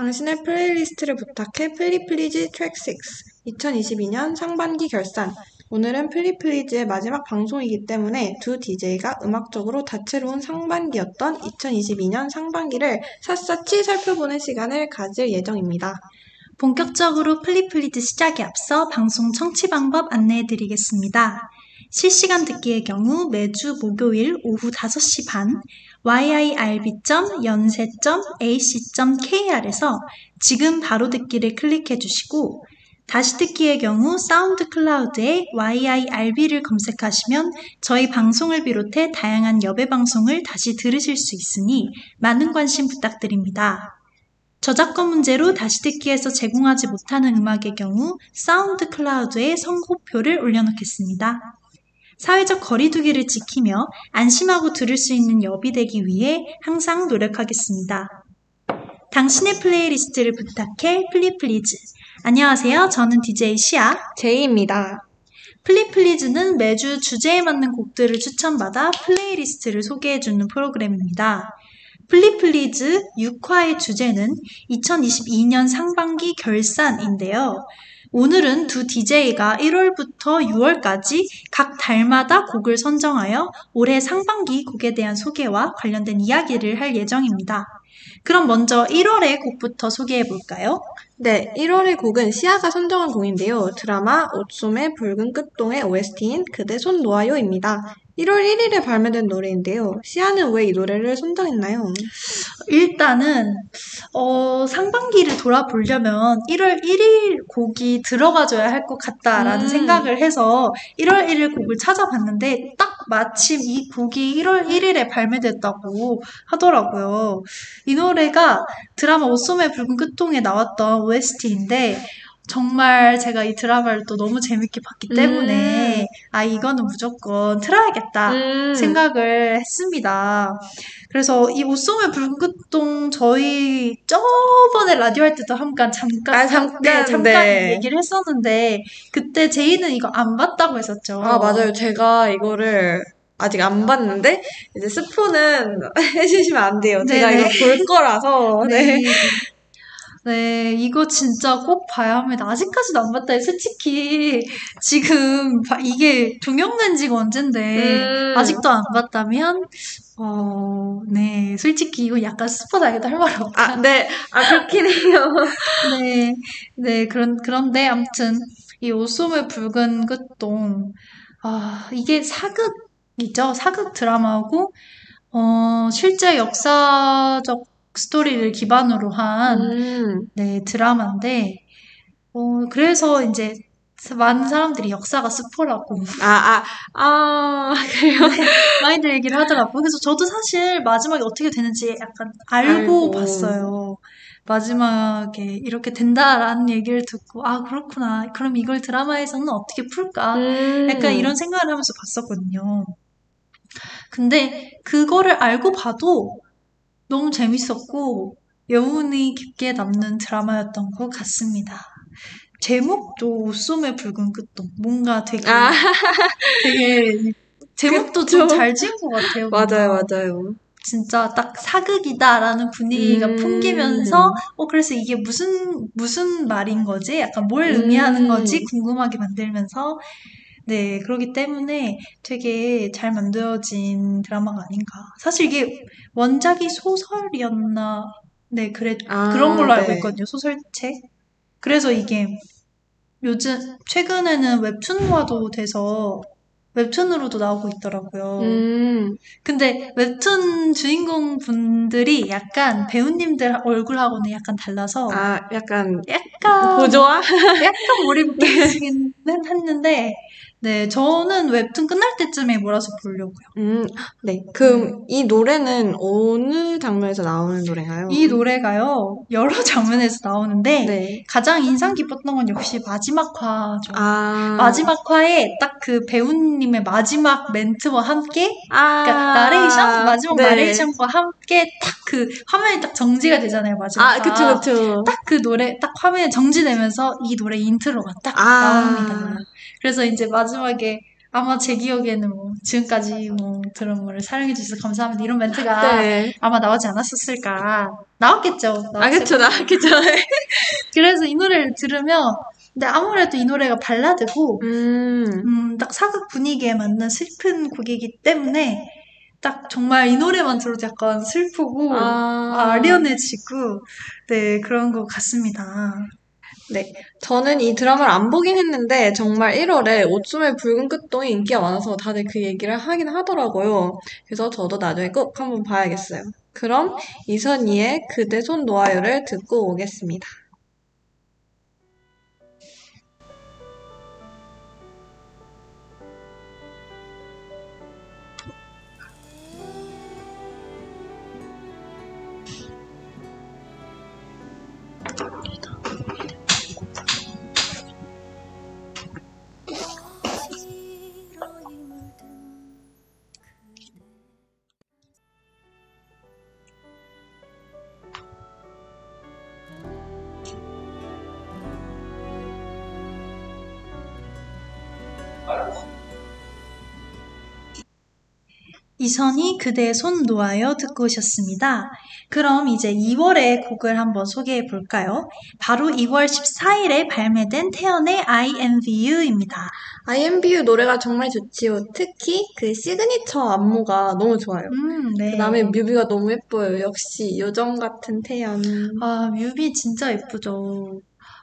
당신의 플레이리스트를 부탁해 플리플리즈 트랙 6 2022년 상반기 결산 오늘은 플리플리즈의 마지막 방송이기 때문에 두 DJ가 음악적으로 다채로운 상반기였던 2022년 상반기를 샅샅이 살펴보는 시간을 가질 예정입니다. 본격적으로 플리플리즈 시작에 앞서 방송 청취 방법 안내해 드리겠습니다. 실시간 듣기의 경우 매주 목요일 오후 5시 반 yirb.yonsei.ac.kr에서 지금 바로 듣기를 클릭해 주시고 다시 듣기의 경우 SoundCloud에 yirb를 검색하시면 저희 방송을 비롯해 다양한 여배 방송을 다시 들으실 수 있으니 많은 관심 부탁드립니다. 저작권 문제로 다시 듣기에서 제공하지 못하는 음악의 경우 SoundCloud에 선곡표를 올려놓겠습니다. 사회적 거리두기를 지키며 안심하고 들을 수 있는 여비 되기 위해 항상 노력하겠습니다. 당신의 플레이리스트를 부탁해 플리플리즈. 안녕하세요. 저는 DJ 시아. 제이입니다. 플리플리즈는 매주 주제에 맞는 곡들을 추천받아 플레이리스트를 소개해주는 프로그램입니다. 플리플리즈 6화의 주제는 2022년 상반기 결산인데요. 오늘은 두 DJ가 1월부터 6월까지 각 달마다 곡을 선정하여 올해 상반기 곡에 대한 소개와 관련된 이야기를 할 예정입니다. 그럼 먼저 1월의 곡부터 소개해 볼까요? 네, 1월의 곡은 시아가 선정한 곡인데요. 드라마 옷솜의 붉은 끝동의 OST인 그대 손 놓아요입니다. 1월 1일에 발매된 노래인데요. 시아는 왜 이 노래를 선정했나요? 일단은 어, 상반기를 돌아보려면 1월 1일 곡이 들어가줘야 할 것 같다라는 음. 생각을 해서 1월 1일 곡을 찾아봤는데 딱 마침 이 곡이 1월 1일에 발매됐다고 하더라고요. 이 노래가 드라마 옷소매 붉은 끝동에 나왔던 OST인데 정말 제가 이 드라마를 또 너무 재밌게 봤기 때문에 음. 아 이거는 무조건 틀어야겠다 음. 생각을 했습니다. 그래서 이 옷소매 끝동 저희 저번에 라디오 할 때도 잠깐 잠깐 아, 잠깐, 네, 잠깐 네. 얘기를 했었는데 그때 제이는 이거 안 봤다고 했었죠. 아, 맞아요. 제가 이거를 아직 안 봤는데, 이제 스포는 해주시면 안 돼요. 제가 네네. 이거 볼 거라서. 네. 네. 네, 이거 진짜 꼭 봐야 합니다. 아직까지도 안 봤다. 솔직히 지금 바- 이게 종영된 지가 언젠데 음. 아직도 안 봤다면 어, 네, 솔직히 이거 약간 스포 당해도 할말 없다. 아, 네. 아, 그렇긴 해요. 네, 네, 그런, 그런데 아무튼, 이 옷소매 붉은 끝동, 아, 이게 사극이죠. 사극 드라마고, 어, 실제 역사적 스토리를 기반으로 한, 음. 네, 드라마인데, 어, 그래서 이제 많은 사람들이 역사가 스포라고 아, 아, 아, 그래요? 많이들 얘기를 하더라고요. 그래서 저도 사실 마지막에 어떻게 되는지 약간 알고 알고. 봤어요. 마지막에 이렇게 된다라는 얘기를 듣고, 아, 그렇구나. 그럼 이걸 드라마에서는 어떻게 풀까? 음. 약간 이런 생각을 하면서 봤었거든요. 근데 그거를 알고 봐도 너무 재밌었고, 여운이 깊게 남는 드라마였던 것 같습니다. 제목도 옷소매 붉은 끝도 뭔가 되게 아, 되게 제목도. 좀 잘 지은 것 같아요. 맞아요, 맞아요. 진짜 딱 사극이다라는 분위기가 음. 풍기면서 어 그래서 이게 무슨 무슨 말인 거지? 약간 뭘 음. 의미하는 거지? 궁금하게 만들면서 네 그러기 때문에 되게 잘 만들어진 드라마가 아닌가. 사실 이게 원작이 소설이었나? 네 그래 아, 그런 걸로 알고 네. 있거든요. 소설책. 그래서 이게 요즘 최근에는 웹툰화도 돼서 웹툰으로도 나오고 있더라고요. 음. 근데 웹툰 주인공 분들이 약간 배우님들 얼굴하고는 약간 달라서 아, 약간, 약간 보조와? 약간 몰입이 되긴 했는데 네 저는 웹툰 끝날 때쯤에 몰아서 보려고요. 음, 네. 그럼 이 노래는 어느 장면에서 나오는 노래인가요? 이 노래가요 여러 장면에서 나오는데 네. 가장 인상 깊었던 건 역시 마지막 화죠. 아. 마지막 화에 딱 그 배우님의 마지막 멘트와 함께 아. 그러니까 나레이션 마지막 네. 나레이션과 함께 딱 그 화면이 딱 정지가 되잖아요 마지막 아, 그쵸, 그쵸. 딱 그 노래 딱 화면에 정지되면서 이 노래 인트로가 딱 아. 나옵니다. 그래서 이제 마지막에 아마 제 기억에는 뭐 지금까지 뭐 드라마를 사랑해 주셔서 감사합니다. 이런 멘트가 네. 아마 나오지 않았었을까. 나왔겠죠. 알겠죠, 나왔을 나겠죠. 그래서 이 노래를 들으면 근데 아무래도 이 노래가 발라드고 음, 음, 딱 사극 분위기에 맞는 슬픈 곡이기 때문에 딱 정말 이 노래만 들어도 약간 슬프고 아, 아련해지고 네 그런 것 같습니다. 네. 저는 이 드라마를 안 보긴 했는데 정말 1월에 오춤의 붉은 끝동이 인기가 많아서 다들 그 얘기를 하긴 하더라고요. 그래서 저도 나중에 꼭 한번 봐야겠어요. 그럼 이선희의 그대 손 놓아요를 듣고 오겠습니다. 이선희 그대의 손 놓아요 듣고 오셨습니다. 그럼 이제 2월의 곡을 한번 소개해 볼까요? 바로 2월 14일에 발매된 태연의 INVU입니다. INVU 노래가 정말 좋지요. 특히 그 시그니처 안무가 너무 좋아요. 음, 네. 그다음에 뮤비가 너무 예뻐요. 역시 요정 같은 태연. 아, 뮤비 진짜 예쁘죠.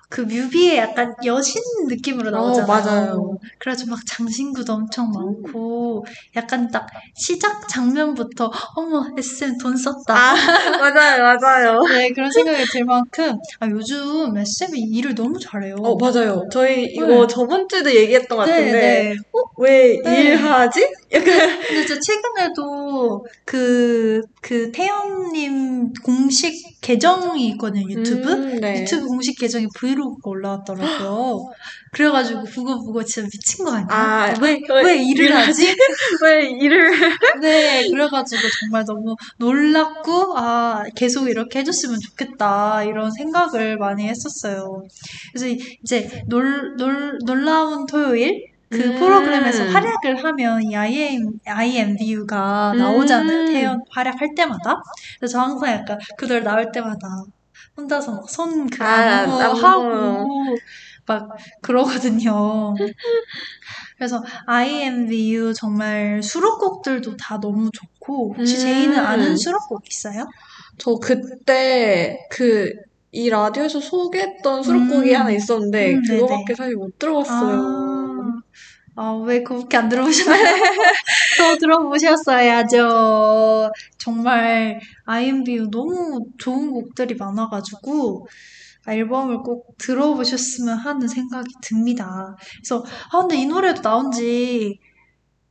그 뮤비에 약간 여신 느낌으로 어, 나오잖아요. 맞아요. 그래서 막 장신구도 엄청 많고, 약간 딱 시작 장면부터, 어머, SM 돈 썼다. 아, 맞아요, 맞아요. 네, 그런 생각이 들 만큼, 아, 요즘 SM이 일을 너무 잘해요. 어, 맞아요. 저희 이거 네. 저번 주에도 얘기했던 것 네, 같은데, 네. 어? 왜 네. 일하지? 약간, 근데 진짜 최근에도 그, 그 태연님 공식 계정이 있거든요, 유튜브? 음, 네. 유튜브 공식 계정에 브이로그 가 올라왔더라고요. 그래가지고 그거 보고 진짜 미친 거 아니야? 아, 왜, 왜 왜 일을 하지? 왜 일을. 네, 그래가지고 정말 너무 놀랍고, 아, 계속 이렇게 해줬으면 좋겠다, 이런 생각을 많이 했었어요. 그래서 이- 이제 놀, 놀, 놀라운 토요일? 그 음. 프로그램에서 활약을 하면 이 IM, IMVU가 나오잖아요. 음. 태연 활약할 때마다. 그래서 저 항상 약간 그들 나올 때마다 혼자서 막 손그 아. 하고 막 그러거든요. 그래서 IMVU 정말 수록곡들도 다 너무 좋고 혹시 음. 제이는 아는 수록곡 있어요? 저 그때 그, 이 라디오에서 소개했던 수록곡이 음. 하나 있었는데, 음, 네네. 그거밖에 사실 못 들어봤어요. 아, 아, 왜 그렇게 안 들어보셨나요? 더 들어보셨어야죠. 정말 IMVU 너무 좋은 곡들이 많아가지고 앨범을 꼭 들어보셨으면 하는 생각이 듭니다. 그래서 아 근데 이 노래도 나온 지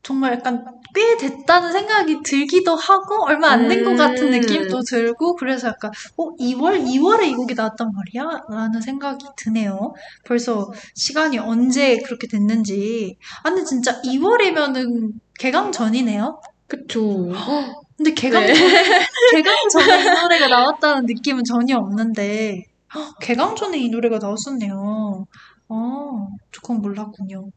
정말 약간 꽤 됐다는 생각이 들기도 하고 얼마 안 된것 같은 음. 느낌도 들고 그래서 약간 어 2월 2월에 이 곡이 나왔단 말이야? 라는 생각이 드네요. 벌써 시간이 언제 그렇게 됐는지. 아 근데 진짜 2월이면은 개강 전이네요. 그쵸. 근데 개강 네. 전 개강 전에 이 노래가 나왔다는 느낌은 전혀 없는데 헉, 개강 전에 이 노래가 나왔었네요. 어, 조금 몰랐군요.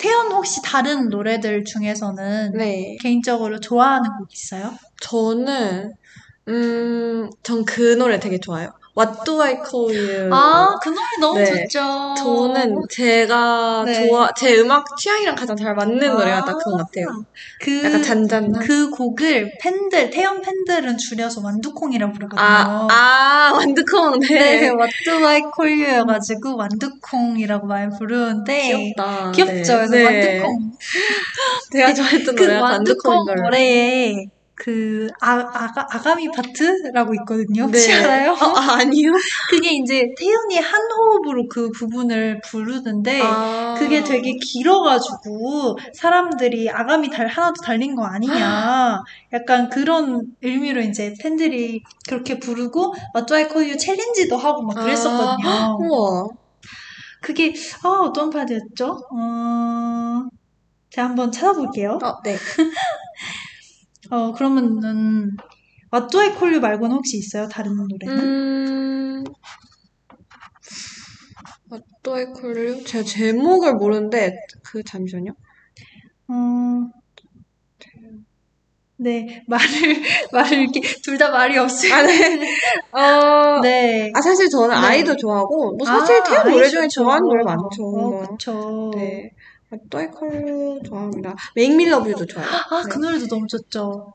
태연 혹시 다른 노래들 중에서는 네. 개인적으로 좋아하는 곡 있어요? 저는, 음, 전 그 노래 되게 좋아요. What Do I Call You? 아, 그 노래 너무 네. 좋죠. 저는 제가 네. 좋아, 제 음악 취향이랑 가장 잘 맞는 아. 노래가 딱 그건 같아요. 그, 약간 잔잔한. 그 곡을 팬들, 태연 팬들은 줄여서 완두콩이라고 부르거든요. 아, 아, 완두콩, 네, 네. What Do I Call You여가지고 완두콩이라고 많이 부르는데 귀엽다. 귀엽죠? 네. 그래서 네. 완두콩. 제가 좋아했던 그 노래가 완두콩. 노래에 그 아, 아가, 아가미 파트라고 있거든요. 혹시 네. 알아요? 어, 아, 아니요. 그게 이제 태연이 한 호흡으로 그 부분을 부르는데 아. 그게 되게 길어가지고 사람들이 아가미 달 하나도 달린 거 아니냐 약간 그런 의미로 이제 팬들이 그렇게 부르고 Call You 챌린지도 하고 막 그랬었거든요. 아, 우와. 그게 아 어떤 파트였죠? 어... 제가 한번 찾아볼게요. 어, 네. 어 그러면은 Call You 말고는 혹시 있어요? 다른 노래는? 음, Call You? 제가 제목을 모르는데, 그, 잠시만요. 음, 네, 말을, 말을 이렇게, 둘 다 말이 없을 아, 네. 어, 네. 아, 사실 저는 네. 아이도 좋아하고, 뭐 사실 아, 태연 노래 중에. 좋아하는 노래 많죠. 어, 뭐. 그쵸. 네. 또이컬 좋아합니다. You도 좋아요. 아, 네. 그 노래도 너무 좋죠.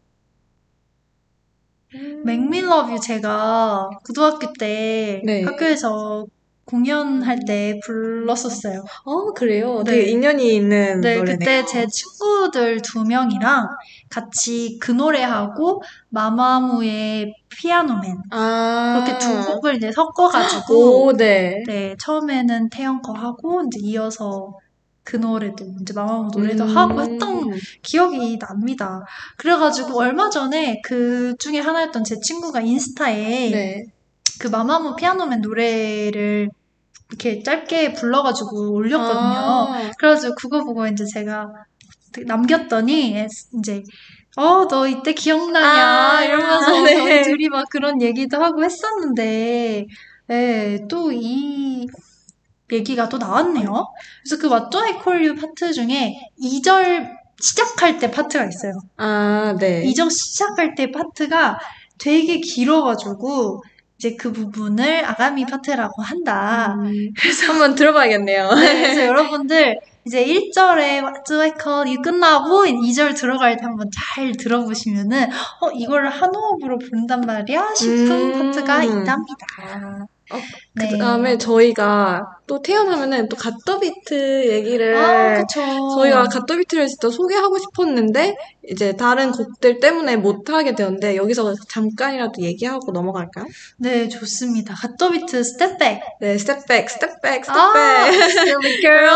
음. You 제가 고등학교 때 네. 학교에서 공연할 때 불렀었어요. 어, 그래요? 네. 되게 인연이 있는 네, 노래네요. 그때 제 친구들 두 명이랑 같이 그 노래하고 마마무의 피아노맨 아. 그렇게 두 곡을 이제 섞어가지고 오, 네. 네, 처음에는 태연 거 하고 이제 이어서 그 노래도 이제 마마무 노래도 음. 하고 했던 기억이 납니다. 그래가지고 얼마 전에 그 중에 하나였던 제 친구가 인스타에 네. 그 마마무 피아노맨 노래를 이렇게 짧게 불러가지고 올렸거든요. 아. 그래가지고 그거 보고 이제 제가 남겼더니 이제 어, 너 이때 기억나냐? 아, 이러면서 네. 저희 둘이 막 그런 얘기도 하고 했었는데, 네, 또 이 얘기가 또 나왔네요. 그래서 그 What Do I Call You 파트 중에 2절 시작할 때 파트가 있어요. 아, 네. 2절 시작할 때 파트가 되게 길어가지고, 이제 그 부분을 아가미 파트라고 한다. 음, 한번 들어봐야겠네요. 네, 그래서 여러분들 이제 1절에 What do I call you 끝나고 2절 들어갈 때 한번 잘 들어보시면은 어 이거를 한 호흡으로 부른단 말이야 싶은 음. 파트가 있답니다. 어, 네. 그 다음에 저희가 또 태연 하면은 또 GOT the beat 얘기를 아, 그쵸. 저희가 GOT the beat를 진짜 소개하고 싶었는데 이제 다른 곡들 때문에 못하게 되었는데 여기서 잠깐이라도 얘기하고 넘어갈까요? 네, 좋습니다. 갓더비트 스텝백. 네, 스텝백, 스텝백, 아, 스텝백. silly girl.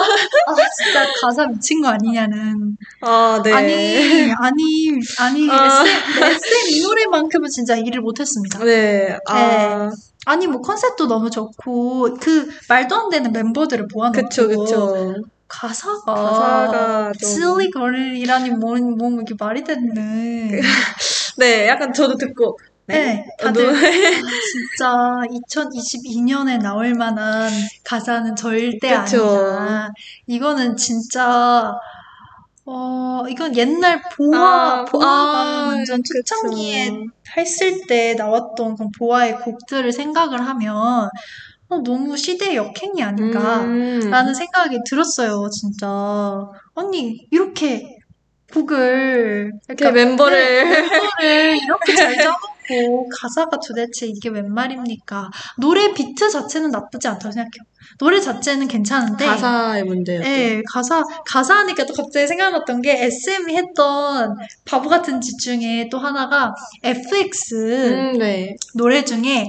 아, 진짜 가사 미친 거 아니냐는. 아, 네. 아니, 아니, 아니, 아. SM, SM 이 노래만큼은 진짜 일을 못했습니다. 네, 아, 아니, 뭐 컨셉도 너무 좋고, 그 말도 안 되는 멤버들을 모아놓고. 그쵸, 그쵸. 가사가, 가사가 좀- silly girl이라니 뭐, 뭐 이게 말이 됐네. 네, 약간 저도 듣고. 네, 어, 다들 노- 아, 진짜 2022년에 나올 만한 가사는 절대 그쵸. 아니다. 이거는 진짜 어 이건 옛날 보아 아, 아, 완전 그쵸. 초창기에 했을 때 나왔던 그 보아의 곡들을 생각을 하면 어, 너무 시대의 역행이 아닌가. 음. 라는 생각이 들었어요, 진짜. 아니, 이렇게 곡을, 이렇게 멤버를. 네, 멤버를 이렇게 잘 짜놓 고, 가사가 도대체 이게 웬 말입니까? 노래 비트 자체는 나쁘지 않다고 생각해요. 노래 자체는 괜찮은데, 가사의 문제였죠. 네, 가사, 가사 하니까 또 갑자기 생각났던 게 SM이 했던 바보 같은 짓 중에 또 하나가 FX 음, 네. 노래 중에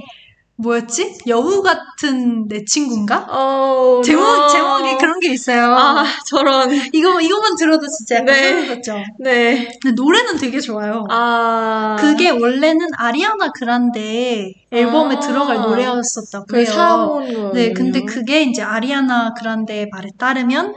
뭐였지? 여우 같은 내 친구인가? 어, 제목, no. 제목이 그런 게 있어요. 아, 저런. 이거, 이거만 들어도 진짜 약간 네. 돋죠? 네. 근데 노래는 되게 좋아요. 아. 그게 원래는 아리아나 그란데 앨범에 아. 들어갈 노래였었다고 그 해요. 사온 거. 네, 근데 그게 이제 아리아나 그란데의 말에 따르면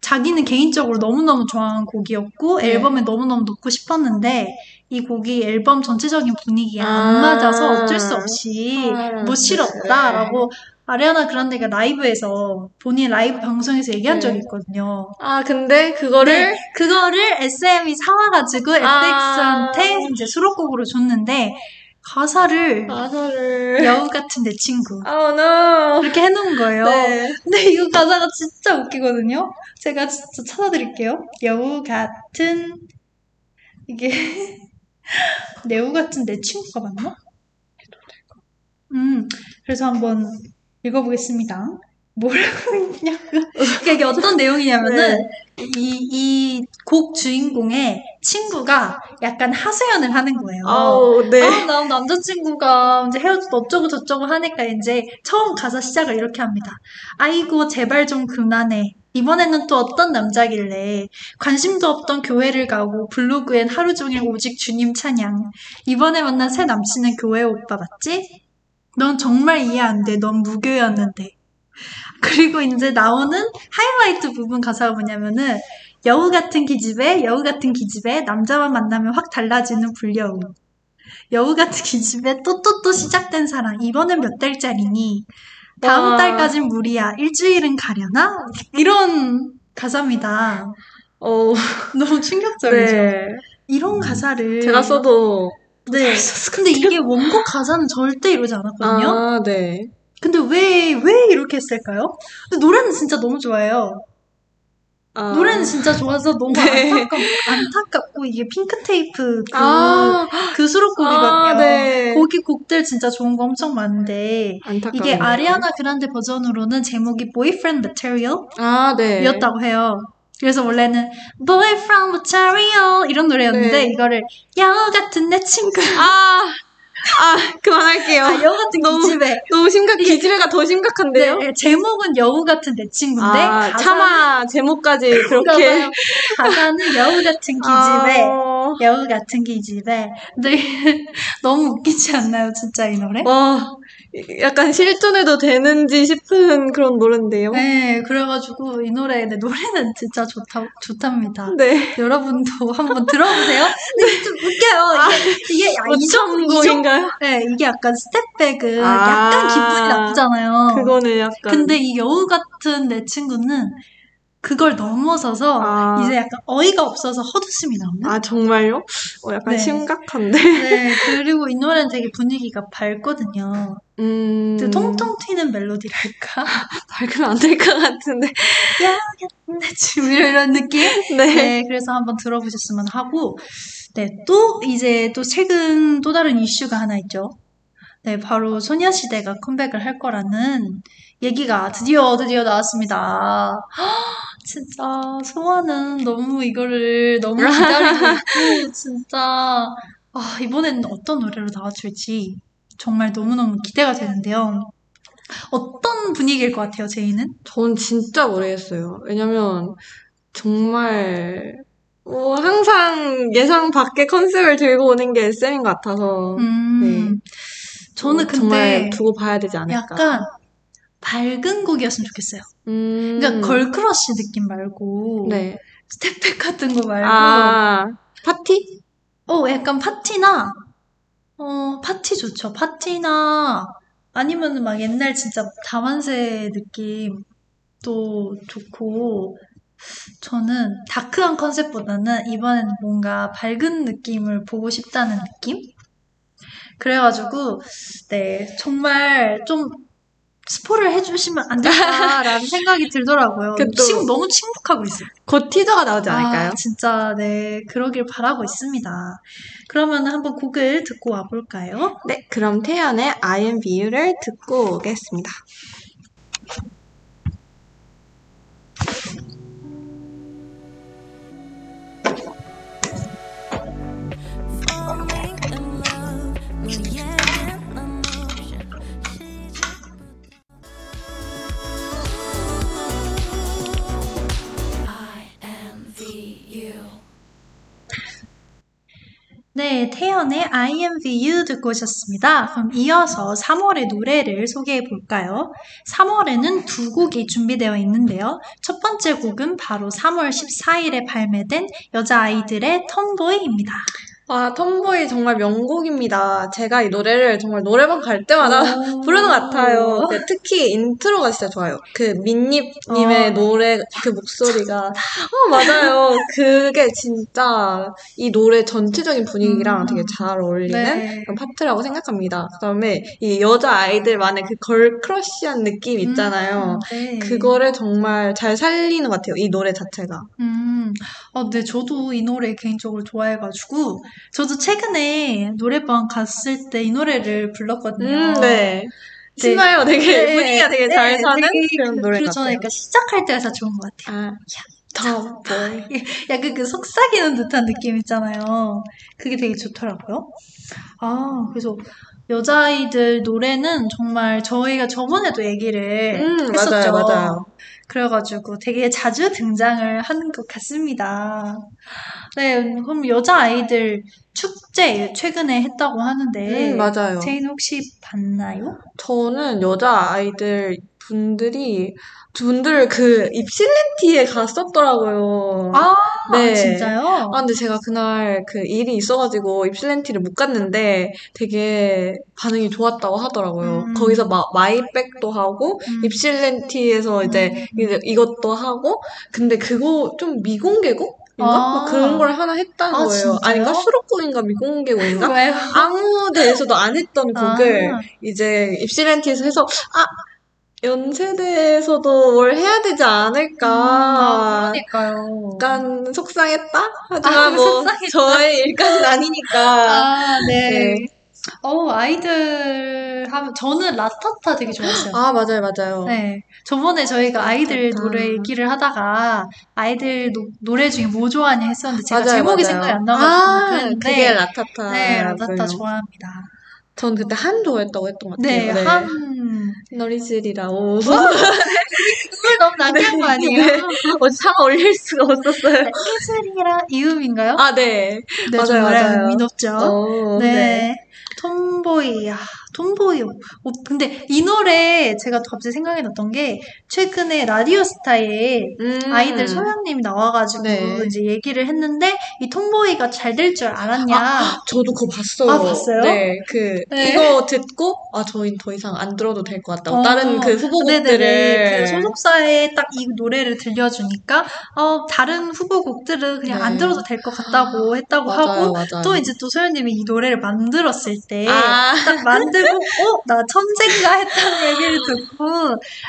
자기는 개인적으로 너무너무 좋아하는 곡이었고 네. 앨범에 너무너무 넣고 싶었는데 이 곡이 앨범 전체적인 분위기에 안 아. 맞아서 어쩔 수 없이 아, 못 실었다라고 아리아나 그란데가 라이브에서 본인 라이브 방송에서 얘기한 네. 적이 있거든요. 아, 근데 그거를 네, 그거를 SM이 사와가지고 아. FX한테 이제 수록곡으로 줬는데 가사를 가사를 여우 같은 내 친구 아, no. 이렇게 해놓은 거예요. 네. 근데 이거 가사가 진짜 웃기거든요. 제가 진짜 찾아드릴게요. 여우 같은 이게 여우 같은 내 친구가 맞나? 음, 그래서 한번 읽어보겠습니다. 뭐라고 했냐고. 그러니까 이게 어떤 내용이냐면은 이이 곡 주인공의 친구가 약간 하소연을 하는 거예요. 아우, 네. 아, 나 남자친구가 이제 헤어져서 어쩌고 저쩌고 하니까 이제 처음 가사 시작을 이렇게 합니다. 아이고, 제발 좀 그만해. 이번에는 또 어떤 남자길래 관심도 없던 교회를 가고 블로그엔 하루 종일 오직 주님 찬양. 이번에 만난 새 남친은 교회 오빠 맞지? 넌 정말 이해 안 돼. 넌 무교였는데. 그리고 이제 나오는 하이라이트 부분 가사가 뭐냐면은 여우 같은 기집애, 여우 같은 기집애, 남자만 만나면 확 달라지는 불여우. 여우 같은 기집애, 또또또 시작된 사랑. 이번엔 몇 달짜리니? 다음 와. 달까진 무리야. 일주일은 가려나? 이런 가사입니다. 어, 너무 충격적이죠. 네. 이런 가사를 제가 써도 네. 근데. 이게 원곡 가사는 절대 이러지 않았거든요. 아, 네. 근데 왜, 왜 이렇게 했을까요? 근데 노래는 진짜 너무 좋아요. 아. 노래는 진짜 좋아서 너무 네. 안타깝, 안타깝고 이게 Pink Tape 그, 아, 그 수록곡이거든요. 아, 네. 거기 곡들 진짜 좋은 거 엄청 많은데 안타까워. 이게 아리아나 그란데 버전으로는 제목이 Boyfriend Material 아, 네. 이었다고 해요. 그래서 원래는 Boyfriend Material 이런 노래였는데 네. 이거를 여우 같은 내 친구 아, 아, 그만할게요. 아, 여우 같은 너무- 기집애 너무 심각, 기집애가 더 심각한데요? 네, 제목은 여우 같은 내 친구인데 아, 가사는 차마 제목까지 그렇게. 가사는 여우 같은 기집애 아, 여우 같은 기집애 근데 너무 웃기지 않나요 진짜 이 노래? 와, 약간 실존해도 되는지 싶은 그런 노래인데요. 네 그래가지고 이 노래 네, 노래는 진짜 좋다 좋답니다. 네. 여러분도 한번 들어보세요. 근데 좀 웃겨요. 이게, 이게 아, 이 정도, 이 정도, 어청곡인가요? 네, 이게 약간 Step Back은 아, 약간 기분이 나쁘잖아요. 그거는 약간. 근데 이 여우 같은 내 친구는 그걸 넘어서서 아. 이제 약간 어이가 없어서 헛웃음이 나오는? 아, 정말요? 어, 약간 네. 심각한데. 네, 그리고 이 노래는 되게 분위기가 밝거든요. 음. 그 통통 튀는 멜로디랄까? 밝으면 안 될 것 같은데. 네, 지금 이런 느낌? 네. 네, 그래서 한번 들어보셨으면 하고, 네, 또 이제 또 최근 또 다른 이슈가 하나 있죠. 네, 바로 소녀시대가 컴백을 할 거라는 얘기가 드디어 드디어 나왔습니다. 헉, 진짜 소아는 너무 이거를 너무 기다리고 있고 진짜 아, 이번에는 어떤 노래로 나와줄지 정말 너무너무 기대가 되는데요. 어떤 분위기일 것 같아요, 제이는? 전 진짜 모르겠어요. 왜냐면, 정말, 뭐, 항상 예상 밖의 컨셉을 들고 오는 게 SM인 것 같아서. 음, 네. 저는 어, 근데 정말 두고 봐야 되지 않을까. 약간 밝은 곡이었으면 좋겠어요. 음. 그러니까 girl crush 느낌 말고 네. Step Back 같은 거 말고 아, 파티? 어 약간 파티나 어 파티 좋죠. 파티나 아니면 막 옛날 진짜 다만세 느낌도 좋고 저는 다크한 컨셉보다는 이번에는 뭔가 밝은 느낌을 보고 싶다는 느낌? 그래가지고 네 정말 좀 스포를 해주시면 안 될까라는 생각이 들더라고요. 그 또- 지금 너무 침묵하고 있어요. 곧 티저가 나오지 않을까요? 아, 진짜 네 그러길 바라고 있습니다. 그러면 한번 곡을 듣고 와볼까요? 네, 그럼 태연의 I am View를 듣고 오겠습니다. 네, 태연의 I am VU 듣고 오셨습니다. 그럼 이어서 3월의 노래를 소개해 볼까요? 3월에는 두 곡이 준비되어 있는데요. 첫 번째 곡은 바로 3월 14일에 발매된 여자아이들의 tomboy입니다. 와, 톰보이 정말 명곡입니다. 제가 이 노래를 정말 노래방 갈 때마다 오. 부르는 것 같아요. 네, 특히 인트로가 진짜 좋아요. 그 민니님의 어. 노래 그 목소리가 어 맞아요. 그게 진짜 이 노래 전체적인 분위기랑 음. 되게 잘 어울리는 네. 파트라고 생각합니다. 그 다음에 이 여자 아이들만의 그 girl crush한 느낌 있잖아요. 음, 네. 그거를 정말 잘 살리는 것 같아요. 이 노래 자체가. 음, 아, 네, 저도 이 노래 개인적으로 좋아해가지고, 저도 최근에 노래방 갔을 때 이 노래를 불렀거든요. 음, 네. 신나요. 되게 네, 분위기가 되게 네, 잘 사는 되게 그런 그- 노래 그리고 저는. 약간 시작할 때가 좋은 것 같아요. 아, 톰보이. 약간 그 속삭이는 듯한 느낌 있잖아요. 그게 되게 좋더라고요. 아, 그래서 여자아이들 노래는 정말 저희가 저번에도 얘기를 음, 했었죠. 맞아요, 맞아요. 그래가지고 되게 자주 등장을 하는 것 같습니다. 네, 그럼 여자아이들 축제 최근에 했다고 하는데, 음, 맞아요. 제인 혹시 봤나요? 저는 여자 아이들 분들이 분들 그 입실렌티에 갔었더라고요. 아, 네. 진짜요? 아, 근데 제가 그날 그 일이 있어가지고 입실렌티를 못 갔는데 되게 반응이 좋았다고 하더라고요. 음. 거기서 막 마이백도 하고 음. 입실렌티에서 이제 음. 이제 이것도 하고 근데 그거 좀 미공개곡 인가? 아. 막 그런 걸 하나 했다는 아, 거예요. 진짜요? 아닌가? 수록곡인가 미공개곡인가? 아무 데에서도 안 했던 곡을 아. 이제 입실렌티에서 해서 아 연세대에서도 뭘 해야 되지 않을까? 아, 그러니까요. 약간 속상했다? 하지만 아, 뭐 속상했다. 저의 일까지는 아니니까. 아, 네. 네. 어, 아이들 하면, 저는 LATATA 되게 좋아했어요. 아 맞아요 맞아요. 네. 저번에 저희가 아이들 LATATA. 노래 얘기를 하다가 아이들 노, 노래 중에 뭐 좋아하냐 했었는데 제가 맞아요, 제목이 맞아요. 생각이 안 나가지고 아, 그게 LATATA. 네, LATATA 좋아합니다. 전 그때 한 좋아했다고 했던 것 같아요. 네, 한 너리질이라 오. 그걸 너무 낭비한 거 아니에요? 네. 어디 차가 올릴 수가 없었어요. 이슬이라 이음인가요? 아 네. 네, 맞아요, 좀 맞아요. 높죠. 어, 네. 톰보이, 아, 톰보이. 어, 근데 이 노래 제가 갑자기 생각이 났던 게 최근에 라디오스타에 음. 아이들 소연님 나와가지고 네. 이제 얘기를 했는데 이 톰보이가 잘 될 줄 알았냐? 저도 그거 봤어요. 아, 봤어요? 네, 그 네. 이거 듣고 아 저희 더 이상 안 들어도 될 것 같다고 어, 다른 그 후보곡들을 네네네. 그 소속사에 딱 이 노래를 들려주니까 어 다른 후보곡들은 그냥 네. 안 들어도 될 것 같다고 했다고 맞아요, 하고 맞아요. 또 이제 또 소연님이 이 노래를 만들었을 때 아. 딱 만들고 어? 나 천재인가? 했다는 얘기를 듣고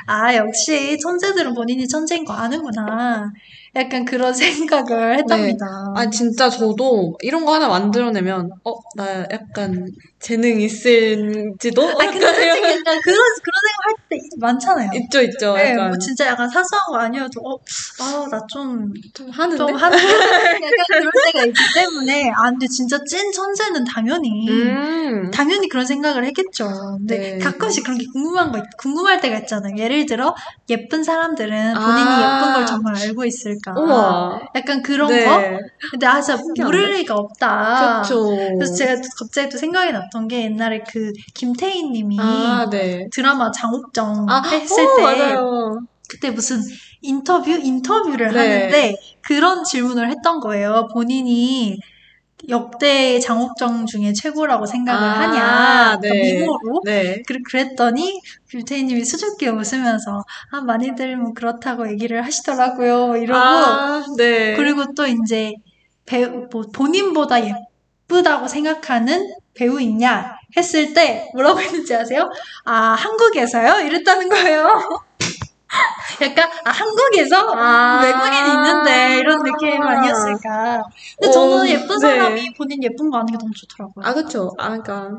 아 역시 천재들은 본인이 천재인 거 아는구나. 약간 그런 생각을 했답니다. 아, 진짜 저도 이런 거 하나 만들어내면, 어, 나 약간 재능 있을지도? 아 근데 솔직히 약간 그런 그런 생각 할 때 많잖아요. 있죠, 있죠. 네, 약간 뭐 진짜 약간 사소한 거 아니어도 어, 아, 나좀좀 하는데? 좀 하는 약간 그런 때가 있기 때문에 아 근데 진짜 찐 천재는 당연히 음. 당연히 그런 생각을 했겠죠. 근데 네. 가끔씩 그런 게 궁금한 거 있- 궁금할 때가 있잖아요. 예를 들어 예쁜 사람들은 본인이 아. 예쁜 걸 정말 알고 있을까? 우와. 약간 그런 네. 거? 근데 아 진짜? 모를 리가 없다. 그쵸. 그래서 제가 또 갑자기 또 생각이 났던 게 옛날에 그 김태희 님이 아, 네. 드라마 장옥정 아, 했을 오, 때 맞아요. 그때 무슨 인터뷰 인터뷰를 네. 하는데 그런 질문을 했던 거예요. 본인이 역대 장옥정 중에 최고라고 생각을 아, 하냐? 그러니까 네. 미모로. 네. 그- 그랬더니 김태희님이 수줍게 웃으면서 아 많이들 뭐 그렇다고 얘기를 하시더라고요 이러고 아, 네. 그리고 또 이제 배우 뭐 본인보다 예쁘다고 생각하는 배우 있냐 했을 때 뭐라고 했는지 아세요? 아 한국에서요? 이랬다는 거예요. 약간 아 한국에서 아. 외국인이 있는데 이런 느낌 아니었을까? 근데 저는 오, 예쁜 네. 사람이 본인 예쁜 거 아는 게 너무 좋더라고요. 아, 그쵸. 아, 그니까.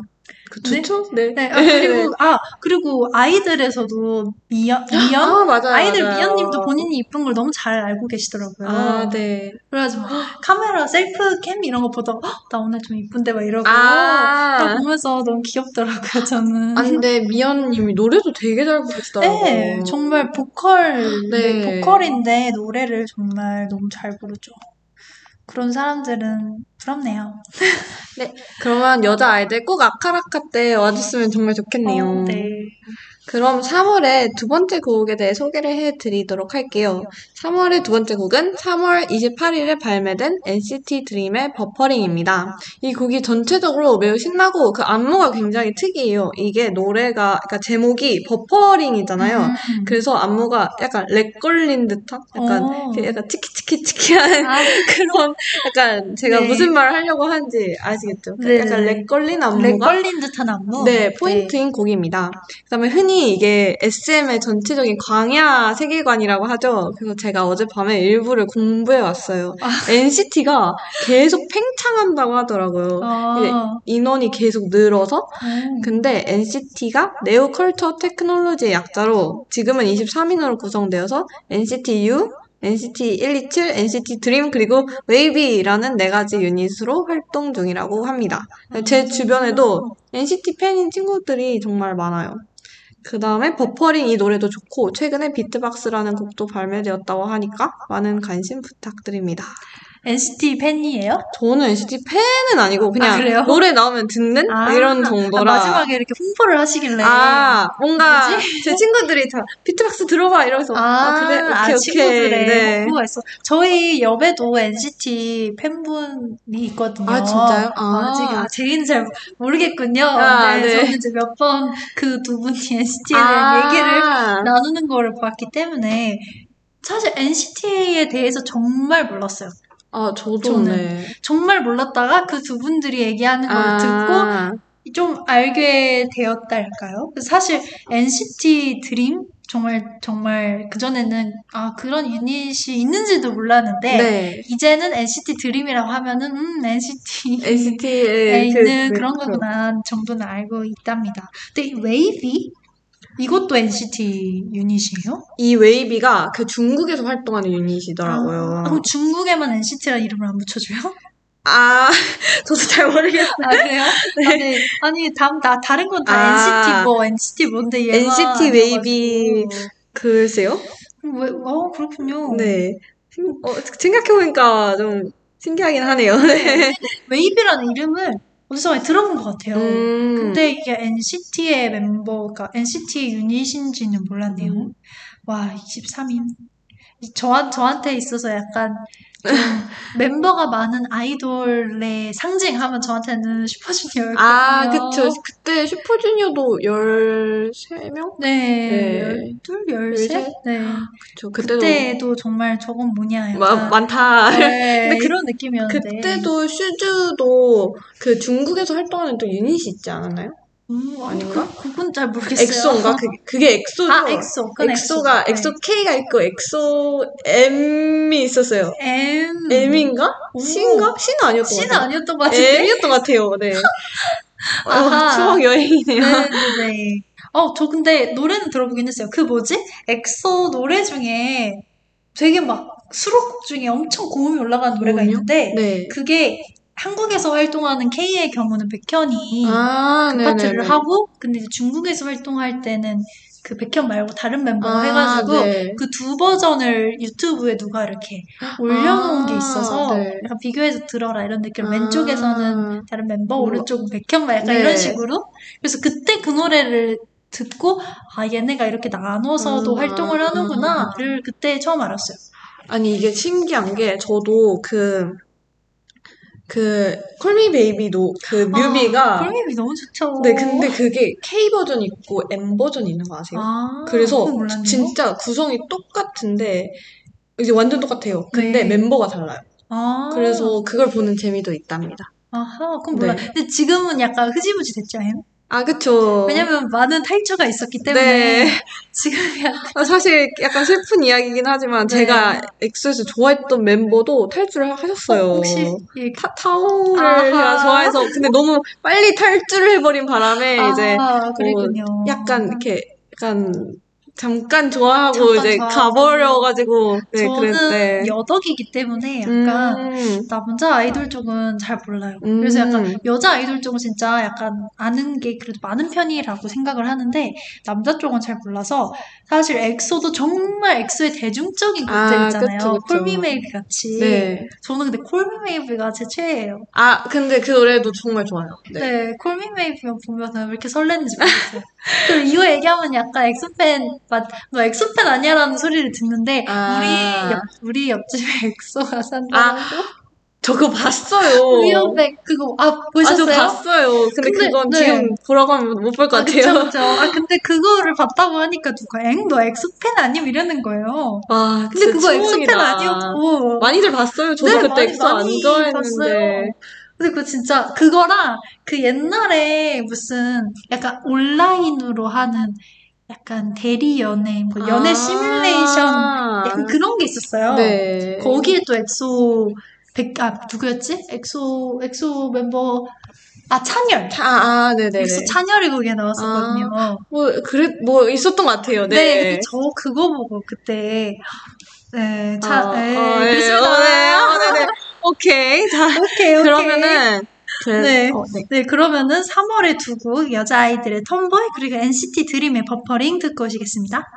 그, 네? 좋죠? 네. 네, 아, 그리고 아 그리고 아이들에서도 미연 미연 아, 맞아요. 아이들. 미연님도 본인이 이쁜 걸 너무 잘 알고 계시더라고요. 아, 네. 그래가지고 카메라 셀프 캠 이런 거 보다가 "헉, 나 오늘 좀 이쁜데 막 이러고 아. 딱 보면서 너무 귀엽더라고요 저는. 아, 근데 미연님이 노래도 되게 잘 부르시더라고요. 네, 정말 보컬, 네. 네, 보컬인데 노래를 정말 너무 잘 부르죠. 그런 사람들은 부럽네요. 그러면 여자 아이들 꼭 아카라카 때 와줬으면 정말 좋겠네요. 어, 네. 그럼 3월의 두 번째 곡에 대해 소개를 해드리도록 할게요. 3월의 두 번째 곡은 3월 28일에 발매된 NCT DREAM의 버퍼링입니다. 이 곡이 전체적으로 매우 신나고 그 안무가 굉장히 특이해요. 이게 노래가, 그러니까 제목이 버퍼링이잖아요. 음. 그래서 안무가 약간 lag 걸린 듯한? 약간, 오. 이렇게 약간 치키치키치키한 아, 그런, 약간 제가 네. 무슨 말을 하려고 하는지 아시겠죠? 네, 약간 네. lag 걸린 lag 안무가 걸린 듯한 안무? 네, 포인트인 곡입니다. 그다음에 흔히 이게 SM의 전체적인 광야 세계관이라고 하죠. 그래서 제가 어젯밤에 일부를 공부해 왔어요. 아. NCT가 계속 팽창한다고 하더라고요. 아, 인원이 계속 늘어서 음. 근데 NCT가 Neo Culture Technology의 약자로 지금은 23인으로 구성되어서 NCT U, NCT 127, NCT DREAM 그리고 WayV라는 네 가지 유닛으로 활동 중이라고 합니다. 제 주변에도 NCT 팬인 친구들이 정말 많아요. 그 다음에 버퍼링 이 노래도 좋고 최근에 Beatbox라는 곡도 발매되었다고 하니까 많은 관심 부탁드립니다. NCT 팬이에요? 저는 NCT 팬은 아니고 그냥 아? 노래 나오면 듣는 아, 이런 아, 정도라. 마지막에 이렇게 홍보를 하시길래. 아, 뭔가 뭐지? 제 친구들이 다 Beatbox 들어봐 이러면서 아, 그래 아, 오케이 친구들의 오케이 네. 목표가 있어. 저희 옆에도 NCT 팬분이 있거든요. 아, 진짜요? 아. 아직 아, 제인은 잘 모르겠군요. 아, 네, 네. 저는 이제 몇 번 그 두 분이 NCT에 대한 얘기를 아, 나누는 거를 봤기 때문에 사실 NCT에 대해서 정말 몰랐어요. 아 저도 저는 네. 정말 몰랐다가 그 두 분들이 얘기하는 걸 듣고 아, 좀 알게 되었달까요? 사실 NCT 드림 정말 정말 그전에는 아 그런 유닛이 있는지도 몰랐는데 네. 이제는 NCT 드림이라고 하면은 음 NCT에 NCT의 있는 그런 거구나 정도는 알고 있답니다. 근데 이 웨이비 이것도 NCT 유닛이에요? 이 웨이비가 그 중국에서 활동하는 유닛이더라고요. 아, 그럼 중국에만 NCT라는 이름을 안 붙여줘요? 아, 저도 잘 모르겠어요. 아 그래요? 아니 아니 다, 다 다른 건다 아. NCT 뭐 NCT 뭔데 얘가 NCT 웨이비. 글쎄요? 왜, 어, 그렇군요. 네. 생- 어, 생각해보니까 좀 신기하긴 하네요. 네. 웨이비라는 이름을 어디서 많이 들어본 것 같아요. 음. 근데 이게 NCT의 멤버가 NCT의 유닛인지는 몰랐네요. 음. 와, 23인. 저, 저한테 있어서 약간 좀 멤버가 많은 아이돌의 상징하면 저한테는 슈퍼주니어였거든요. 아, 그쵸. 그때 슈퍼주니어도 13명? 네, 네. 12, 13? 열셋? 네. 그쵸. 그때도 그때도 정말 저건 뭐냐, 마. 많다. 네, 근데 그- 그런 느낌이었는데. 그때도 슈주도 그 중국에서 활동하는 또 유닛이 있지 않았나요? 음, 아닌가? 그, 그건 잘 모르겠어요. 엑소인가? 그, 그게 엑소죠? 아, 엑소. 엑소가, 엑소. 엑소 K가 있고 엑소 M이 있었어요. M. M인가? 오. C인가? C는 아니었던 것 C는 같아요. 아니었던 것 같은데. M이었던 것 같아요. 네. 어, 아하. 추억 여행이네요. 네네네. 어, 저 근데 노래는 들어보긴 했어요. 그 뭐지? 엑소 노래 중에 되게 막 수록곡 중에 엄청 고음이 올라가는 노래가? 있는데 네. 그게 한국에서 활동하는 K의 경우는 백현이 아, 그 파트를. 하고 근데 이제 중국에서 활동할 때는 그 백현 말고 다른 멤버가 아, 해가지고 네. 그 두 버전을 유튜브에 누가 이렇게 올려놓은 게 있어서 아, 네. 약간 비교해서 들어라 이런 느낌. 아. 왼쪽에서는 다른 멤버, 음. 오른쪽은 백현만 약간 네. 이런 식으로. 그래서 그때 그 노래를 듣고 아 얘네가 이렇게 나눠서도 음. 활동을 하는구나를 그때 처음 알았어요. 아니, 이게 신기한 게, 저도 그, 그, 콜미 베이비도 그 뮤비가, 콜미비 너무 좋죠. 네, 근데 그게 K 버전 있고 M 버전 있는 거 아세요? 아, 그래서. 진짜 구성이 똑같은데, 이제 완전 똑같아요. 근데 네. 멤버가 달라요. 아, 그래서 그걸 보는 재미도 있답니다. 아하, 그건 몰라. 네. 근데 지금은 약간 흐지부지 됐죠, 엠? 아, 그쵸. 왜냐면 많은 탈주가 있었기 때문에 네. 지금 약간 아, 사실 약간 슬픈 이야기긴 하지만 네. 제가 엑소에서 좋아했던 멤버도 탈주를 하셨어요. 혹시 예, 타, 타오를 아하. 제가 좋아해서 근데 너무 빨리 탈주를 해버린 바람에 이제 아, 그랬군요. 약간 이렇게 약간 잠깐 좋아하고 잠깐 이제 좋아하고. 가버려가지고 네 저는 그랬는데 여덕이기 때문에 약간 음, 남자 아이돌 쪽은 잘 몰라요. 음. 그래서 약간 여자 아이돌 쪽은 진짜 약간 아는 게 그래도 많은 편이라고 생각을 하는데 남자 쪽은 잘 몰라서 사실 엑소도 정말 엑소의 대중적인 아, 곡들 있잖아요. 그쵸, 그쵸. Call Me Baby 같이. 네. 저는 근데 Call Me Baby가 제 최애예요. 아 근데 그 노래도 정말 좋아요. 네. 네, Call Me Baby만 보면은 왜 이렇게 설레는지 모르겠어요. 그리고 이거 얘기하면 약간 엑소 팬, 맞, 너 엑소팬 아니야라는 소리를 듣는데, 아. 우리 옆, 우리 옆집에 엑소가 산다고? 저거 봤어요. 옆에 그거, 아, 아, 저 보셨어요? 봤어요. 근데, 근데, 그건 네. 지금 보라고 하면 못 볼 것 아, 같아요. 그쵸, 그쵸. 아, 근데 그거를 봤다고 하니까 누가, 엥? 너 엑소팬 아님? 이러는 거예요. 와, 근데 그거 엑소팬. 아니었고. 많이들 봤어요. 저도 네, 그때 많이, 엑소 안 많이 좋아했는데. 근데 그거 진짜, 그거랑 그 옛날에 무슨 약간 온라인으로 하는 약간 대리 연애, 뭐 연애 아. 시뮬레이션, 약간 그런 게 있었어요. 네. 거기에 또 엑소, 백, 아, 누구였지? 엑소, 엑소 멤버, 아, 찬열. 아, 아, 네네네. 엑소 찬열이 거기에 나왔었거든요. 뭐, 그래, 뭐, 있었던 것 같아요. 네, 네. 저 그거 보고 그때, 네, 차, 어, 네, 어, 네. 어, 네. 어, 네네. 오케이. 자, 오케이, 오케이. 그러면은, 그, 네. 어, 네. 네, 그러면은 3월의 두 곡, 여자아이들의 Tomboy, 그리고 NCT 드림의 버퍼링 듣고 오시겠습니다.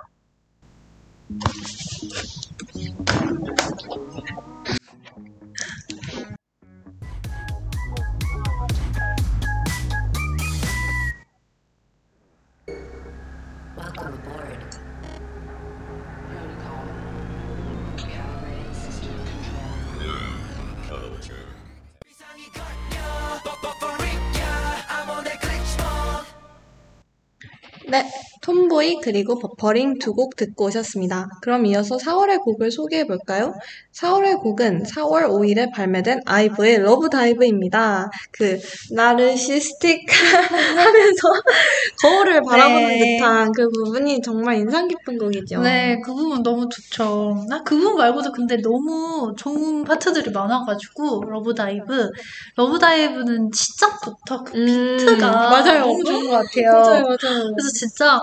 네, Tomboy 그리고 버퍼링 두 곡 듣고 오셨습니다. 그럼 이어서 4월의 곡을 소개해 볼까요? 4월의 곡은 4월 5일에 발매된 아이브의 Love Dive입니다. 그 narcissistic 하면서 거울을 바라보는 네. 듯한 그 부분이 정말 인상 깊은 곡이죠. 네, 그 부분 너무 좋죠. 나 그 부분 말고도 근데 너무 좋은 파트들이 많아가지고, Love Dive. Love Dive는 시작부터 그 음, 비트가 맞아요. 너무 좋은 것 같아요. 맞아요, 맞아요. 그래서 진짜,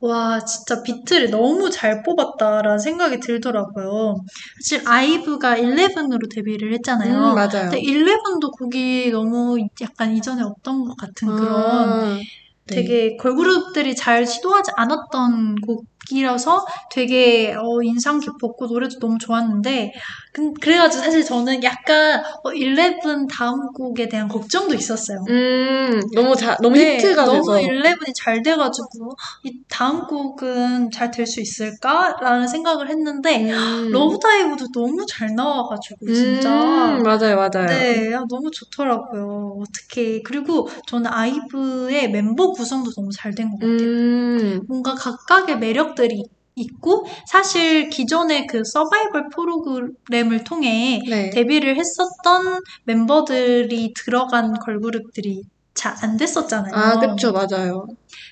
와, 진짜 비트를 너무 잘 뽑았다라는 생각이 들더라고요. 사실 아이브가 11으로 데뷔를 했잖아요. 음, 맞아요. 근데 11도 곡이 너무 약간 이전에 없던 것 같은 그런 아, 네. 되게 걸그룹들이 잘 시도하지 않았던 곡 이라서 되게 어, 인상 깊었고 노래도 너무 좋았는데 근- 그래가지고 사실 저는 약간 어, 11 다음 곡에 대한 걱정도 있었어요. 음, 너무 자, 너무 네, 히트가 너무 돼서. 11이 잘 돼가지고 이 다음 곡은 잘 될 수 있을까라는 생각을 했는데 음. Love Dive도 너무 잘 나와가지고 진짜 음, 맞아요, 맞아요. 네, 아, 너무 좋더라고요. 어떻게 그리고 저는 아이브의 멤버 구성도 너무 잘 된 것 같아요. 음, 뭔가 각각의 매력들이 있고 사실 기존의 그 서바이벌 프로그램을 통해 네. 데뷔를 했었던 멤버들이 들어간 걸그룹들이 잘 안 됐었잖아요. 아, 그쵸, 맞아요.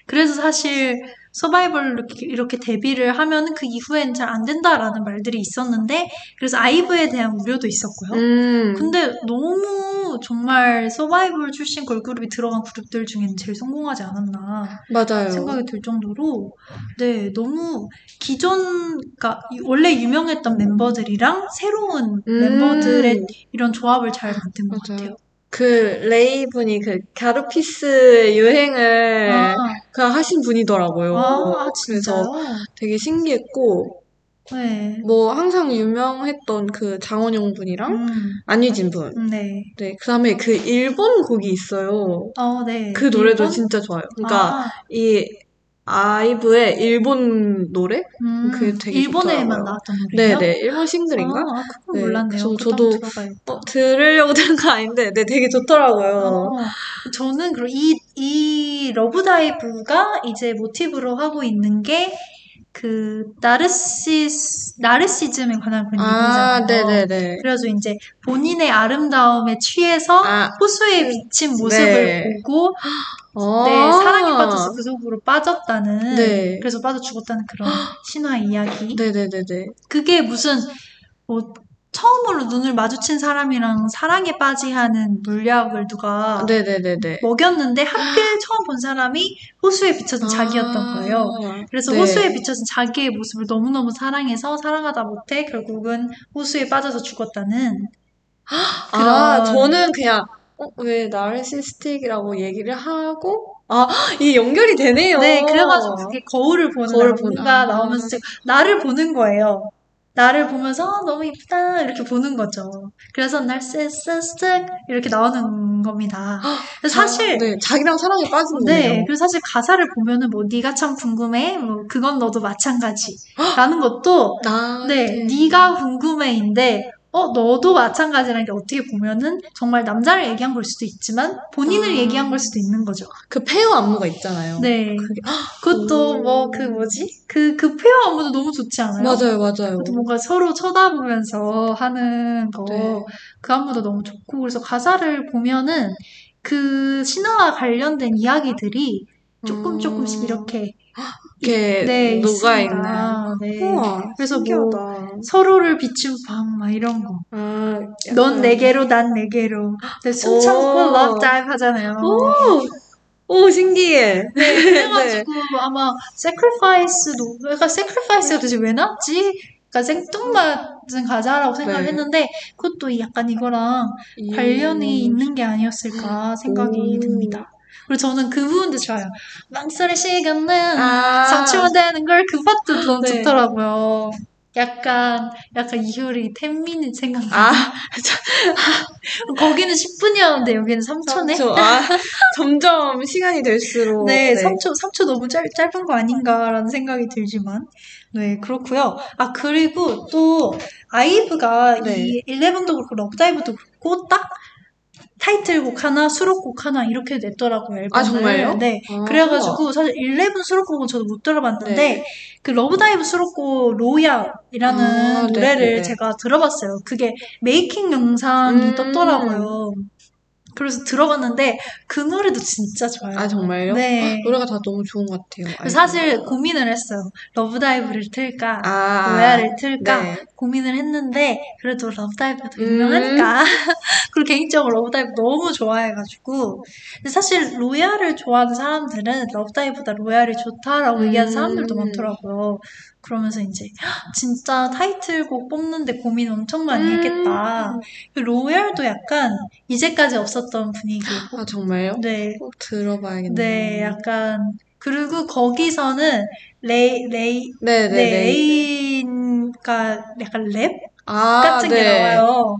그래서 사실 서바이벌 이렇게, 이렇게 데뷔를 하면 그 이후엔 잘 안 된다라는 말들이 있었는데 그래서 아이브에 대한 우려도 있었고요. 음, 근데 너무 정말 서바이벌 출신 걸그룹이 들어간 그룹들 중에는 제일 성공하지 않았나 맞아요. 생각이 들 정도로 네 너무 기존 그러니까 원래 유명했던 멤버들이랑 새로운 음. 멤버들의 이런 조합을 잘 만든 것 맞아요. 같아요. 그 레이 분이 그 가루피스 유행을 아, 그 하신 분이더라고요. 아, 그래서 진짜요? 되게 신기했고, 네. 뭐 항상 유명했던 그 장원영 분이랑 음, 안유진 분. 네. 네, 그 다음에 그 일본 곡이 있어요. 어, 네. 그 노래도 일본? 진짜 좋아요. 그러니까 아, 이 아이브의 일본 노래? 음, 그게 되게 일본에만 좋더라고요. 나왔던 노래예요? 네네, 일본 싱글인가? 아, 그건 네, 몰랐네요. 그래서 저도. 어, 들으려고 들은 거 아닌데, 네, 되게 좋더라고요. 어, 저는 그리고 이, 이 Love Dive가 이제 모티브로 하고 있는 게 그 나르시스 나르시즘에 관한 그런 아, 얘기잖아요. 네네네. 그래서 이제 본인의 아름다움에 취해서 아, 호수에 비친 모습을 네. 보고 아, 네, 사랑에 빠져서 그 속으로 빠졌다는 네. 그래서 빠져 죽었다는 그런 신화 이야기. 네네네네. 그게 무슨 뭐 처음으로 눈을 마주친 사람이랑 사랑에 빠지하는 물약을 누가 네네네네. 먹였는데 하필 처음 본 사람이 호수에 비춰진 자기였던 거예요. 그래서 네. 호수에 비춰진 자기의 모습을 너무너무 사랑해서 사랑하다 못해 결국은 호수에 빠져서 죽었다는 아, 그런- 저는 그냥, 어, 왜 나르시스틱이라고 얘기를 하고, 아, 이게 연결이 되네요. 네, 그래가지고 그게 거울을 보는 뭔가 보는- 아. 나오면서 제가 나를 보는 거예요. 나를 보면서 아, 너무 이쁘다 이렇게 보는 거죠. 그래서 narcissistic 이렇게 나오는 겁니다. 그래서 사실 네, 자기랑 사랑에 빠진 네, 거예요. 그리고 사실 가사를 보면은 뭐 네가 참 궁금해, 뭐 그건 너도 마찬가지라는 것도 나, 네, 네가 궁금해인데 어 너도 마찬가지라는 게 어떻게 보면은 정말 남자를 얘기한 걸 수도 있지만 본인을 아. 얘기한 걸 수도 있는 거죠. 그 pair 안무가 있잖아요. 네, 그게, 그것도 오. 뭐그 뭐지? 그 그 pair 안무도 너무 좋지 않아요? 맞아요, 맞아요. 그것도 뭔가 서로 쳐다보면서 하는 거, 네. 그 안무도 너무 좋고, 그래서 가사를 보면은 그 신화와 관련된 이야기들이 조금 음. 조금씩 이렇게 이렇게 네, 녹아 있습니다. 네. 우와, 그래서 뭐 신기하다. 서로를 비춘 밤, 막 이런 거. 아, 넌 약간- 내게로, 난 내게로. 근데 숨 참고 오. love dive 하잖아요. 오, 오, 신기해. 네, 그래가지고 아마 sacrifice도, 그러니까 sacrifice가 도대체 왜 나왔지? 그러니까 생뚱맞은 가사라고 생각을 네. 했는데 그것도 약간 이거랑 이- 관련이 있는 게 아니었을까 생각이 오. 듭니다. 그리고 저는 그 부분도 좋아요. 망설일 시간은 아. 상치면 되는 걸 그 파트도 너무 네. 좋더라고요. 약간 약간 이효리 10미닛 생각나. 아, 거기는 10분이었는데 여기는 3초네. 3초. 아, 점점 시간이 될수록. 네, 3초, 3초 너무 짧, 짧은 거 아닌가라는 생각이 들지만. 네, 그렇고요. 아, 그리고 또, 아이브가 네. 이 11도 그렇고, LOVE DIVE도 그렇고, 딱 타이틀곡 하나, 수록곡 하나, 이렇게 냈더라고요, 앨범을. 아, 정말요? 네. 아. 그래가지고, 사실 11 수록곡은 저도 못 들어봤는데, 네. 그 LOVE DIVE 수록곡 Royal이라는 아, 네, 노래를 네, 네. 제가 들어봤어요. 그게 making 영상이 음. 떴더라고요. 그래서 들어봤는데, 그 노래도 진짜 좋아요. 아, 정말요? 네. 노래가 다 너무 좋은 것 같아요. 사실 고민을 했어요. LOVE DIVE를 틀까, 아, Royal을 틀까 네. 고민을 했는데 그래도 LOVE DIVE가 더 음. 유명하니까. 그리고 개인적으로 LOVE DIVE 너무 좋아해가지고. 근데 사실 Royal을 좋아하는 사람들은 LOVE DIVE보다 Royal이 좋다라고 얘기하는 사람들도 음. 많더라고요. 그러면서 이제 "헉, 진짜 타이틀곡 뽑는데 고민 엄청 많이 음. 했겠다. 그 Royal도 약간 이제까지 없었던 분위기고. 아, 정말요? 네, 꼭 들어봐야겠네요. 네, 약간 그리고 거기서는 레이 레이 네, 네. 레이가 약간 랩 아, 같은 게 네. 나와요.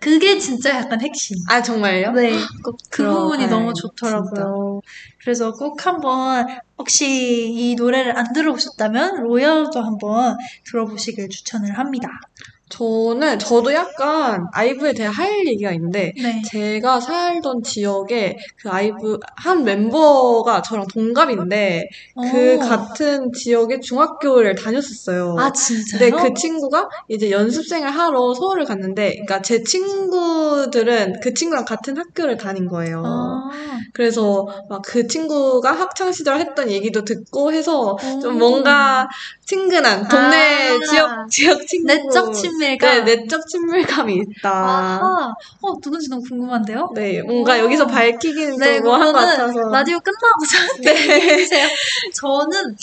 그게 진짜 약간 핵심. 아, 정말요? 네, 꼭 그 부분이 들어봐야겠다, 너무 좋더라고요. 그래서 꼭 한번 혹시 이 노래를 안 들어보셨다면 로얄도 한번 들어보시길 추천을 합니다. 저는, 저도 약간 아이브에 대해 할 얘기가 있는데, 네. 제가 살던 지역에 그 아이브 한 멤버가 저랑 동갑인데, 그 어. 같은 지역에 중학교를 다녔었어요. 아 진짜요? 근데 그 친구가 이제 연습생을 하러 서울을 갔는데, 그러니까 제 친구들은 그 친구랑 같은 학교를 다닌 거예요. 아, 그래서 막 그 친구가 학창 시절 했던 얘기도 듣고 해서 좀 오. 뭔가 친근한 동네 아. 지역 지역 친구 내적 친 밀감. 네 내적 친밀감이 있다. 아하. 어 누군지 너무 궁금한데요? 네 뭔가 오. 여기서 밝히기는 네, 좀 뭐한 것 같아서 라디오 끝나고 저한테 얘기해주세요. 저는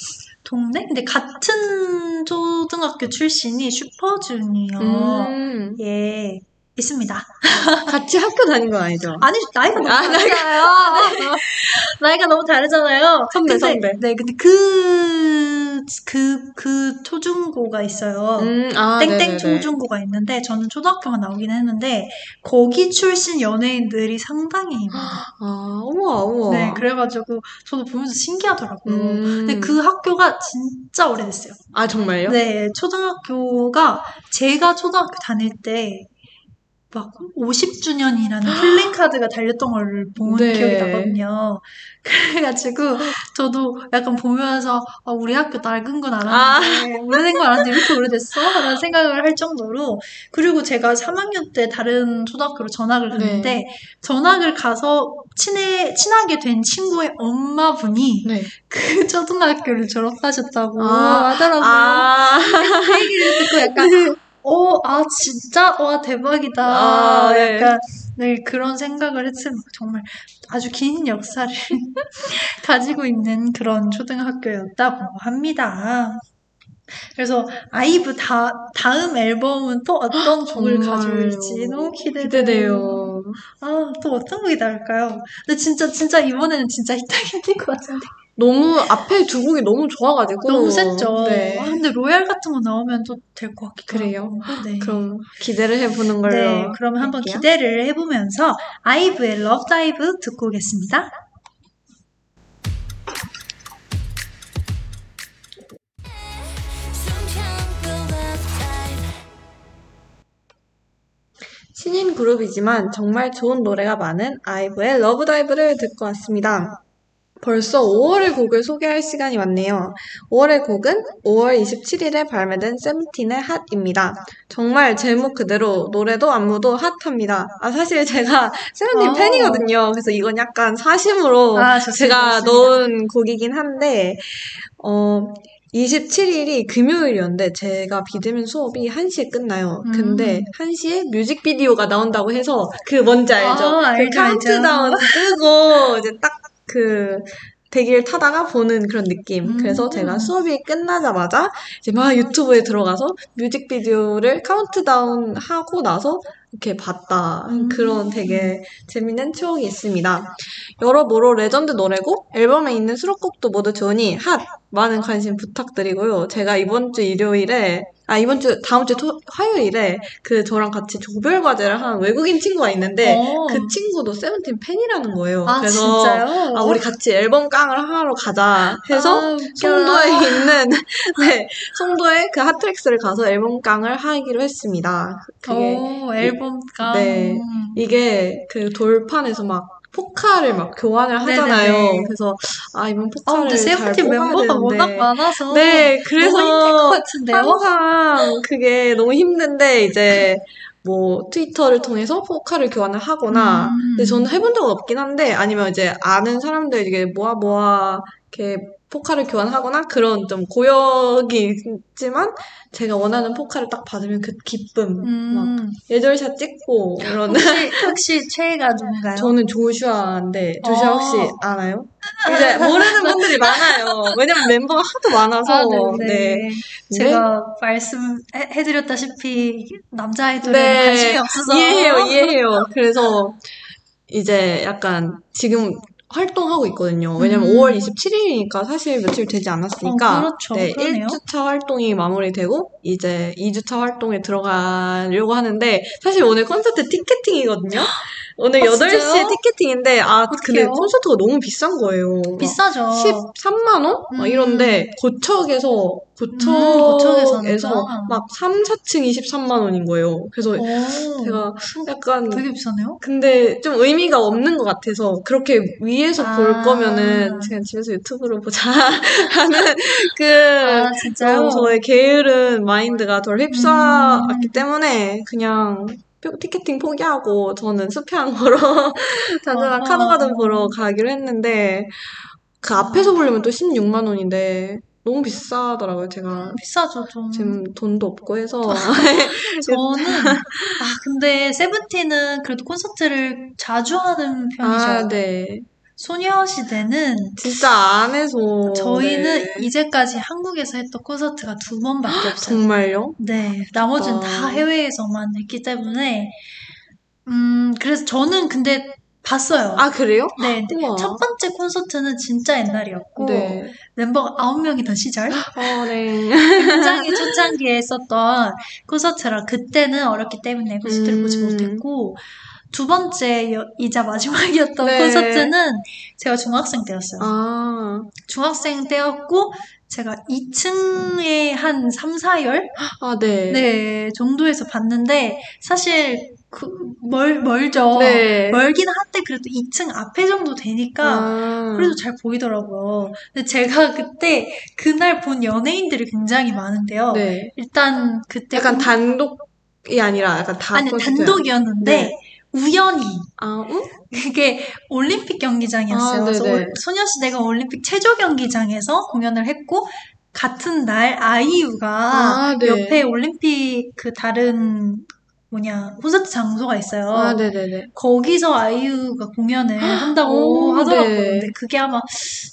동네? 근데 같은 초등학교 출신이 슈퍼주니어 음, 예 있습니다. 같이 학교 다닌 건 아니죠? 아니 나이가 너무 아, 다르잖아요. 나이가 너무 다르잖아요. 선배, 근데, 선배. 네, 근데 그, 그, 그 초중고가 있어요. 음, 아, 땡땡 네네네. 초중고가 있는데 저는 초등학교만 나오긴 했는데 거기 출신 연예인들이 상당히 많아요. 아, 우와, 우와. 네, 그래가지고 저도 보면서 신기하더라고요. 음, 근데 그 학교가 진짜 오래됐어요. 아, 정말요? 네, 초등학교가 제가 초등학교 다닐 때 막 50주년이라는 플래카드가 달렸던 걸본 네. 기억이 나거든요. 그래가지고 저도 약간 보면서 아, 우리 학교 낡은 건 알았는데 오래된 건 알았는데 이렇게 오래됐어? 라는 생각을 할 정도로 그리고 제가 3학년 때 다른 초등학교로 전학을 갔는데 네. 전학을 가서 친해, 친하게 된 친구의 엄마분이 네. 그 초등학교를 졸업하셨다고 아, 하더라고요. 아, 그 얘기를 듣고 약간 어, 아 진짜 와 대박이다. 아, 네. 약간 네, 그런 생각을 했으면 정말 아주 긴 역사를 가지고 있는 그런 초등학교였다고 합니다. 그래서 아이브 다, 다음 앨범은 또 어떤 곡을. 가져올지 너무 기대돼요. 기대돼요. 아, 또 어떤 곡이 나올까요? 근데 진짜, 진짜 이번에는 진짜 히트하게 될것 같은데. 너무 앞에 두 곡이 너무 좋아가지고 너무 셌죠. 네. 아, 근데 Royal 같은 거 나오면 또 될 것 같기도 그래요? 하고. 네. 그럼 기대를 해보는 걸로. 네, 그러면 한번 할게요. 기대를 해보면서 아이브의 LOVE DIVE 듣고 오겠습니다. 신인 그룹이지만 정말 좋은 노래가 많은 아이브의 LOVE DIVE를 듣고 왔습니다. 벌써 5월의 곡을 소개할 시간이 왔네요. 5월의 곡은 5월 27일에 발매된 세븐틴의 HOT입니다. 정말 제목 그대로 노래도 안무도 핫합니다. 아 사실 제가 세븐틴 어. 팬이거든요. 그래서 이건 약간 사심으로 아, 제가. 넣은 곡이긴 한데 어 27일이 금요일이었는데 제가 비대면 수업이 1시에 끝나요. 음. 근데 1시에 뮤직비디오가 나온다고 해서 그 뭔지 알죠? 아, 그 알죠, 카운트다운 끄고 이제 딱 그 대기를 타다가 보는 그런 느낌. 음. 그래서 제가 수업이 끝나자마자 이제 막 유튜브에 들어가서 뮤직비디오를 카운트다운 하고 나서 이렇게 봤다. 음. 그런 되게 재밌는 추억이 있습니다. 여러모로 레전드 노래고 앨범에 있는 수록곡도 모두 좋으니 핫! 많은 관심 부탁드리고요. 제가 이번 주 일요일에, 아, 이번 주, 다음 주 토, 화요일에 그 저랑 같이 조별 과제를 한 외국인 친구가 있는데 어. 그 친구도 세븐틴 팬이라는 거예요. 아, 그래서 진짜요? 아, 우리 같이 앨범 깡을 하러 가자 해서 아. 송도에 있는, 네, 송도에 그 핫트랙스를 가서 앨범 깡을 하기로 했습니다. 그게, 오, 앨범가. 네. 이게 그 돌판에서 막 포카를 막 교환을 하잖아요. 네네네. 그래서 아 이번 아, 포카를 근데 잘 세븐틴 멤버가 워낙. 많아서. 네, 그래서? 항상 그게 너무 힘든데 이제 뭐 트위터를 통해서 포카를 교환을 하거나 음. 근데 저는 해본 적은 없긴 한데 아니면 이제 아는 사람들 이게 모아 모아 이렇게 포카를 교환하거나 그런 좀 고역이 있지만 제가 원하는 포카를 딱 받으면 그 기쁨 막 음. 예절샷 찍고 이런 혹시, 혹시 최애가 누군가요? 저는 조슈아인데 조슈아 어. 혹시 아나요? 이제 모르는 분들이 많아요. 왜냐면 멤버가 하도 많아서. 아, 네네. 네. 제가 말씀해드렸다시피 남자 아이돌에 네. 관심이 없어서 이해해요, 이해해요. 그래서 이제 약간 지금 활동하고 있거든요. 왜냐면 음. 5월 27일이니까 사실 며칠 되지 않았으니까. 어, 그렇죠. 네, 그러네요. 1주차 활동이 마무리되고 이제 2주차 활동에 들어가려고 하는데 사실 오늘 콘서트 티켓팅이거든요. 오늘 아, 8시에 진짜요? 티켓팅인데 아 근데 어떡해요? 콘서트가 너무 비싼 거예요. 비싸죠. 13만 원? 막 음. 이런데 고척에서 고척에서 고척에서 하는구나. 막 3, 4층 23만 원인 거예요. 그래서 오, 제가 약간 되게 비싸네요. 근데 좀 의미가 없는 것 같아서 그렇게 위에서 볼 아. 거면은 그냥 집에서 유튜브로 보자 하는 그 아, 진짜요? 좀 저의 게으른 마인드가 덜 휩싸았기 음. 때문에 그냥 표- 티켓팅 포기하고 저는 수평 보러 자주랑 아하. 카더가든 보러 가기로 했는데 그 앞에서 보려면 또 16만 원인데 너무 비싸더라고요. 제가 비싸죠, 좀. 지금 돈도 없고 해서 저는, 아, 근데 세븐틴은 그래도 콘서트를 자주 하는 편이죠. 아, 네. 소녀시대는 진짜 안 해서 저희는 네. 이제까지 한국에서 했던 콘서트가 두 번밖에 없어요. 정말요? 네, 나머지는. 다 해외에서만 했기 때문에, 음, 그래서 저는 근데 봤어요. 아 그래요? 네, 우와. 첫 번째 콘서트는 진짜 옛날이었고, 네. 멤버가 아홉 명이던 시절, 어, 네. 굉장히 초창기에 했었던 콘서트라 그때는 어렸기 때문에 콘서트를 보지 음. 못했고, 두 번째 여- 이자 마지막이었던 네. 콘서트는 제가 중학생 때였어요. 아, 중학생 때였고, 제가 2층에 한 3, 4열? 아, 네. 네, 정도에서 봤는데, 사실, 그, 멀, 멀죠. 네. 멀긴 한데, 그래도 2층 앞에 정도 되니까, 아, 그래도 잘 보이더라고요. 근데 제가 그때, 그날 본 연예인들이 굉장히 많은데요. 네. 일단, 그때. 약간 음- 단독이 아니라 약간 다 아니, 콘서트예요. 단독이었는데, 네. 우연히, 아, 응? 그게 올림픽 경기장이었어요. 아, 그래서. 올- 소녀시대가 올림픽 체조 경기장에서 공연을 했고 같은 날 아이유가 아, 네. 옆에 올림픽 그 다른 뭐냐 콘서트 장소가 있어요. 아, 네네네. 거기서 아이유가 공연을 한다고 오, 하더라고요. 네. 근데 그게 아마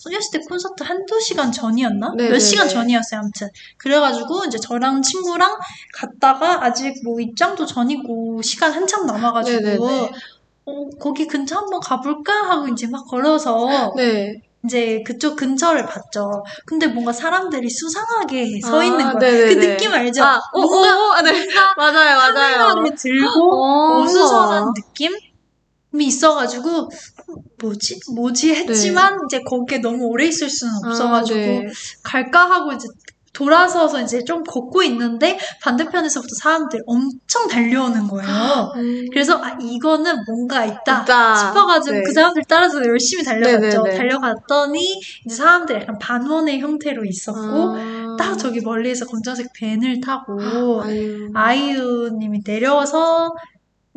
소녀시대 콘서트 한두 시간 전이었나? 네네네. 몇 시간 전이었어요, 아무튼. 그래가지고 이제 저랑 친구랑 갔다가 아직 뭐 입장도 전이고 시간 한참 남아가지고. 어, 거기 근처 한번 가볼까 하고 이제 막 걸어서 네. 이제 그쪽 근처를 봤죠. 근데 뭔가 사람들이 수상하게 서 아, 있는 거야. 네네네. 그 느낌 알죠? 아, 어, 뭔가 어, 어, 네. 맞아요, 맞아요. 카메라를 들고 어, 어수선한 우와. 느낌 이 있어가지고 뭐지? 뭐지? 했지만 이제 거기에 너무 오래 있을 수는 없어가지고 아, 네. 갈까 하고 이제 돌아서서 이제 좀 걷고 있는데 반대편에서부터 사람들이 엄청 달려오는 거예요. 음, 그래서 아 이거는 뭔가 있다 있다. 싶어가지고 네. 그 사람들 따라서 열심히 달려갔죠. 네네네. 달려갔더니 이제 사람들이 약간 반원의 형태로 있었고 아, 딱 저기 멀리에서 검정색 밴을 타고 아유. 아이유님이 내려와서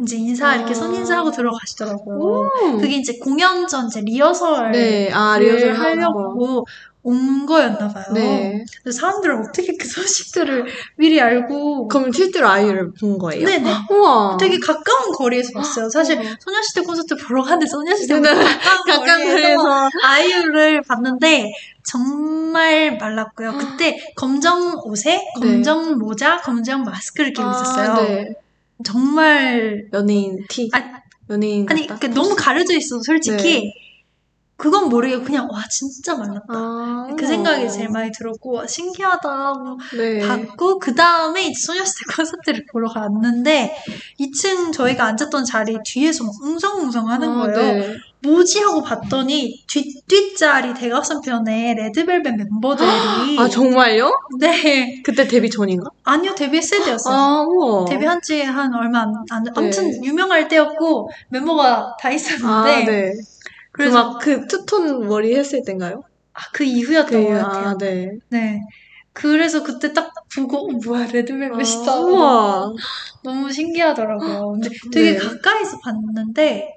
이제 인사 이렇게 아. 손인사하고 들어가시더라고요. 음. 그게 이제 공연 전 이제 리허설을 네, 아, 리허설. 하려고 온 거였나 봐요. 네. 근데 사람들은 어떻게 그 소식들을 미리 알고 그럼 실제로 아이유를 본 거예요? 네네. 우와. 되게 가까운 거리에서 봤어요. 사실 어. 소녀시대 콘서트 보러 가는데 소녀시대 네, 가까운, 가까운 거리에서. 아이유를 봤는데 정말 말랐고요. 그때 검정 옷에 검정 모자, 검정 마스크를 끼고 있었어요. 아, 네. 정말 연예인 티. 아, 연예인 아니. 그러니까 너무 가려져 있어서 솔직히 네. 그건 모르게 그냥 와 진짜 말랐다. 아, 그 생각이 제일 많이 들었고 와, 신기하다 하고 네. 봤고 그 다음에 이제 소녀시대 콘서트를 보러 갔는데 2층 저희가 앉았던 자리 뒤에서 막 웅성웅성 하는 아, 거예요. 네. 뭐지 하고 봤더니 뒷 뒷자리 대각선편에 레드벨벳 멤버들이 아, 정말요? 네 그때 데뷔 전인가? 아니요 데뷔했을 때였어요. 아. 데뷔한 지 한 얼마 안, 안 네. 아무튼 유명할 때였고 멤버가 다 아, 있었는데 네. 그래서 그래서 그 투톤 머리 했을 땐가요? 아, 그 이후였던 것 그, 같아요. 아, 네. 네. 그래서 그때 딱 보고 어, 뭐야 레드벨벳이다. 아, 우와. 너무 신기하더라고요. 근데 되게 네. 가까이서 봤는데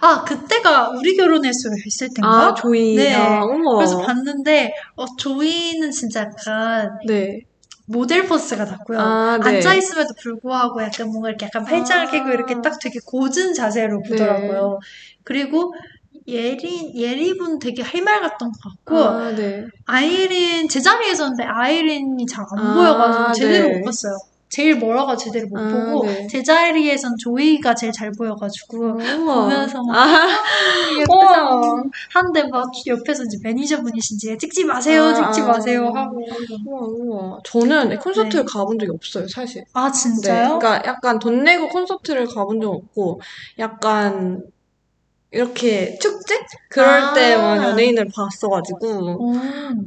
아 그때가 우리 결혼했어요 했을 때인가? 아, 조이. 네. 아. 그래서 봤는데 어 조이는 진짜 약간 네. 모델 포스가 났고요. 아, 네. 앉아 있음에도 불구하고 약간 뭔가 이렇게 약간 팔짱을 아. 끼고 이렇게 딱 되게 고든 자세로 네. 보더라고요. 그리고 예린 예리분 되게 할 말 같던 것 같고 아, 네. 아이린 제자리에서는데 아이린이 잘안 아, 보여가지고 제대로 네. 못 봤어요. 제일 멀어가 제대로 못 아, 보고 네. 제자리에선 조이가 제일 잘 보여가지고 우와. 보면서 막 아, 예쁘다. 한데 막 옆에서 이제 매니저분이신지 찍지 마세요 아, 찍지 아. 마세요 하고 우와, 우와. 저는 콘서트를 네. 가본 적이 없어요, 사실. 아 네. 진짜요? 그러니까 약간 돈 내고 콘서트를 가본 적 없고, 약간 이렇게 축제? 그럴 아. 때만 연예인을 봤어가지고, 오.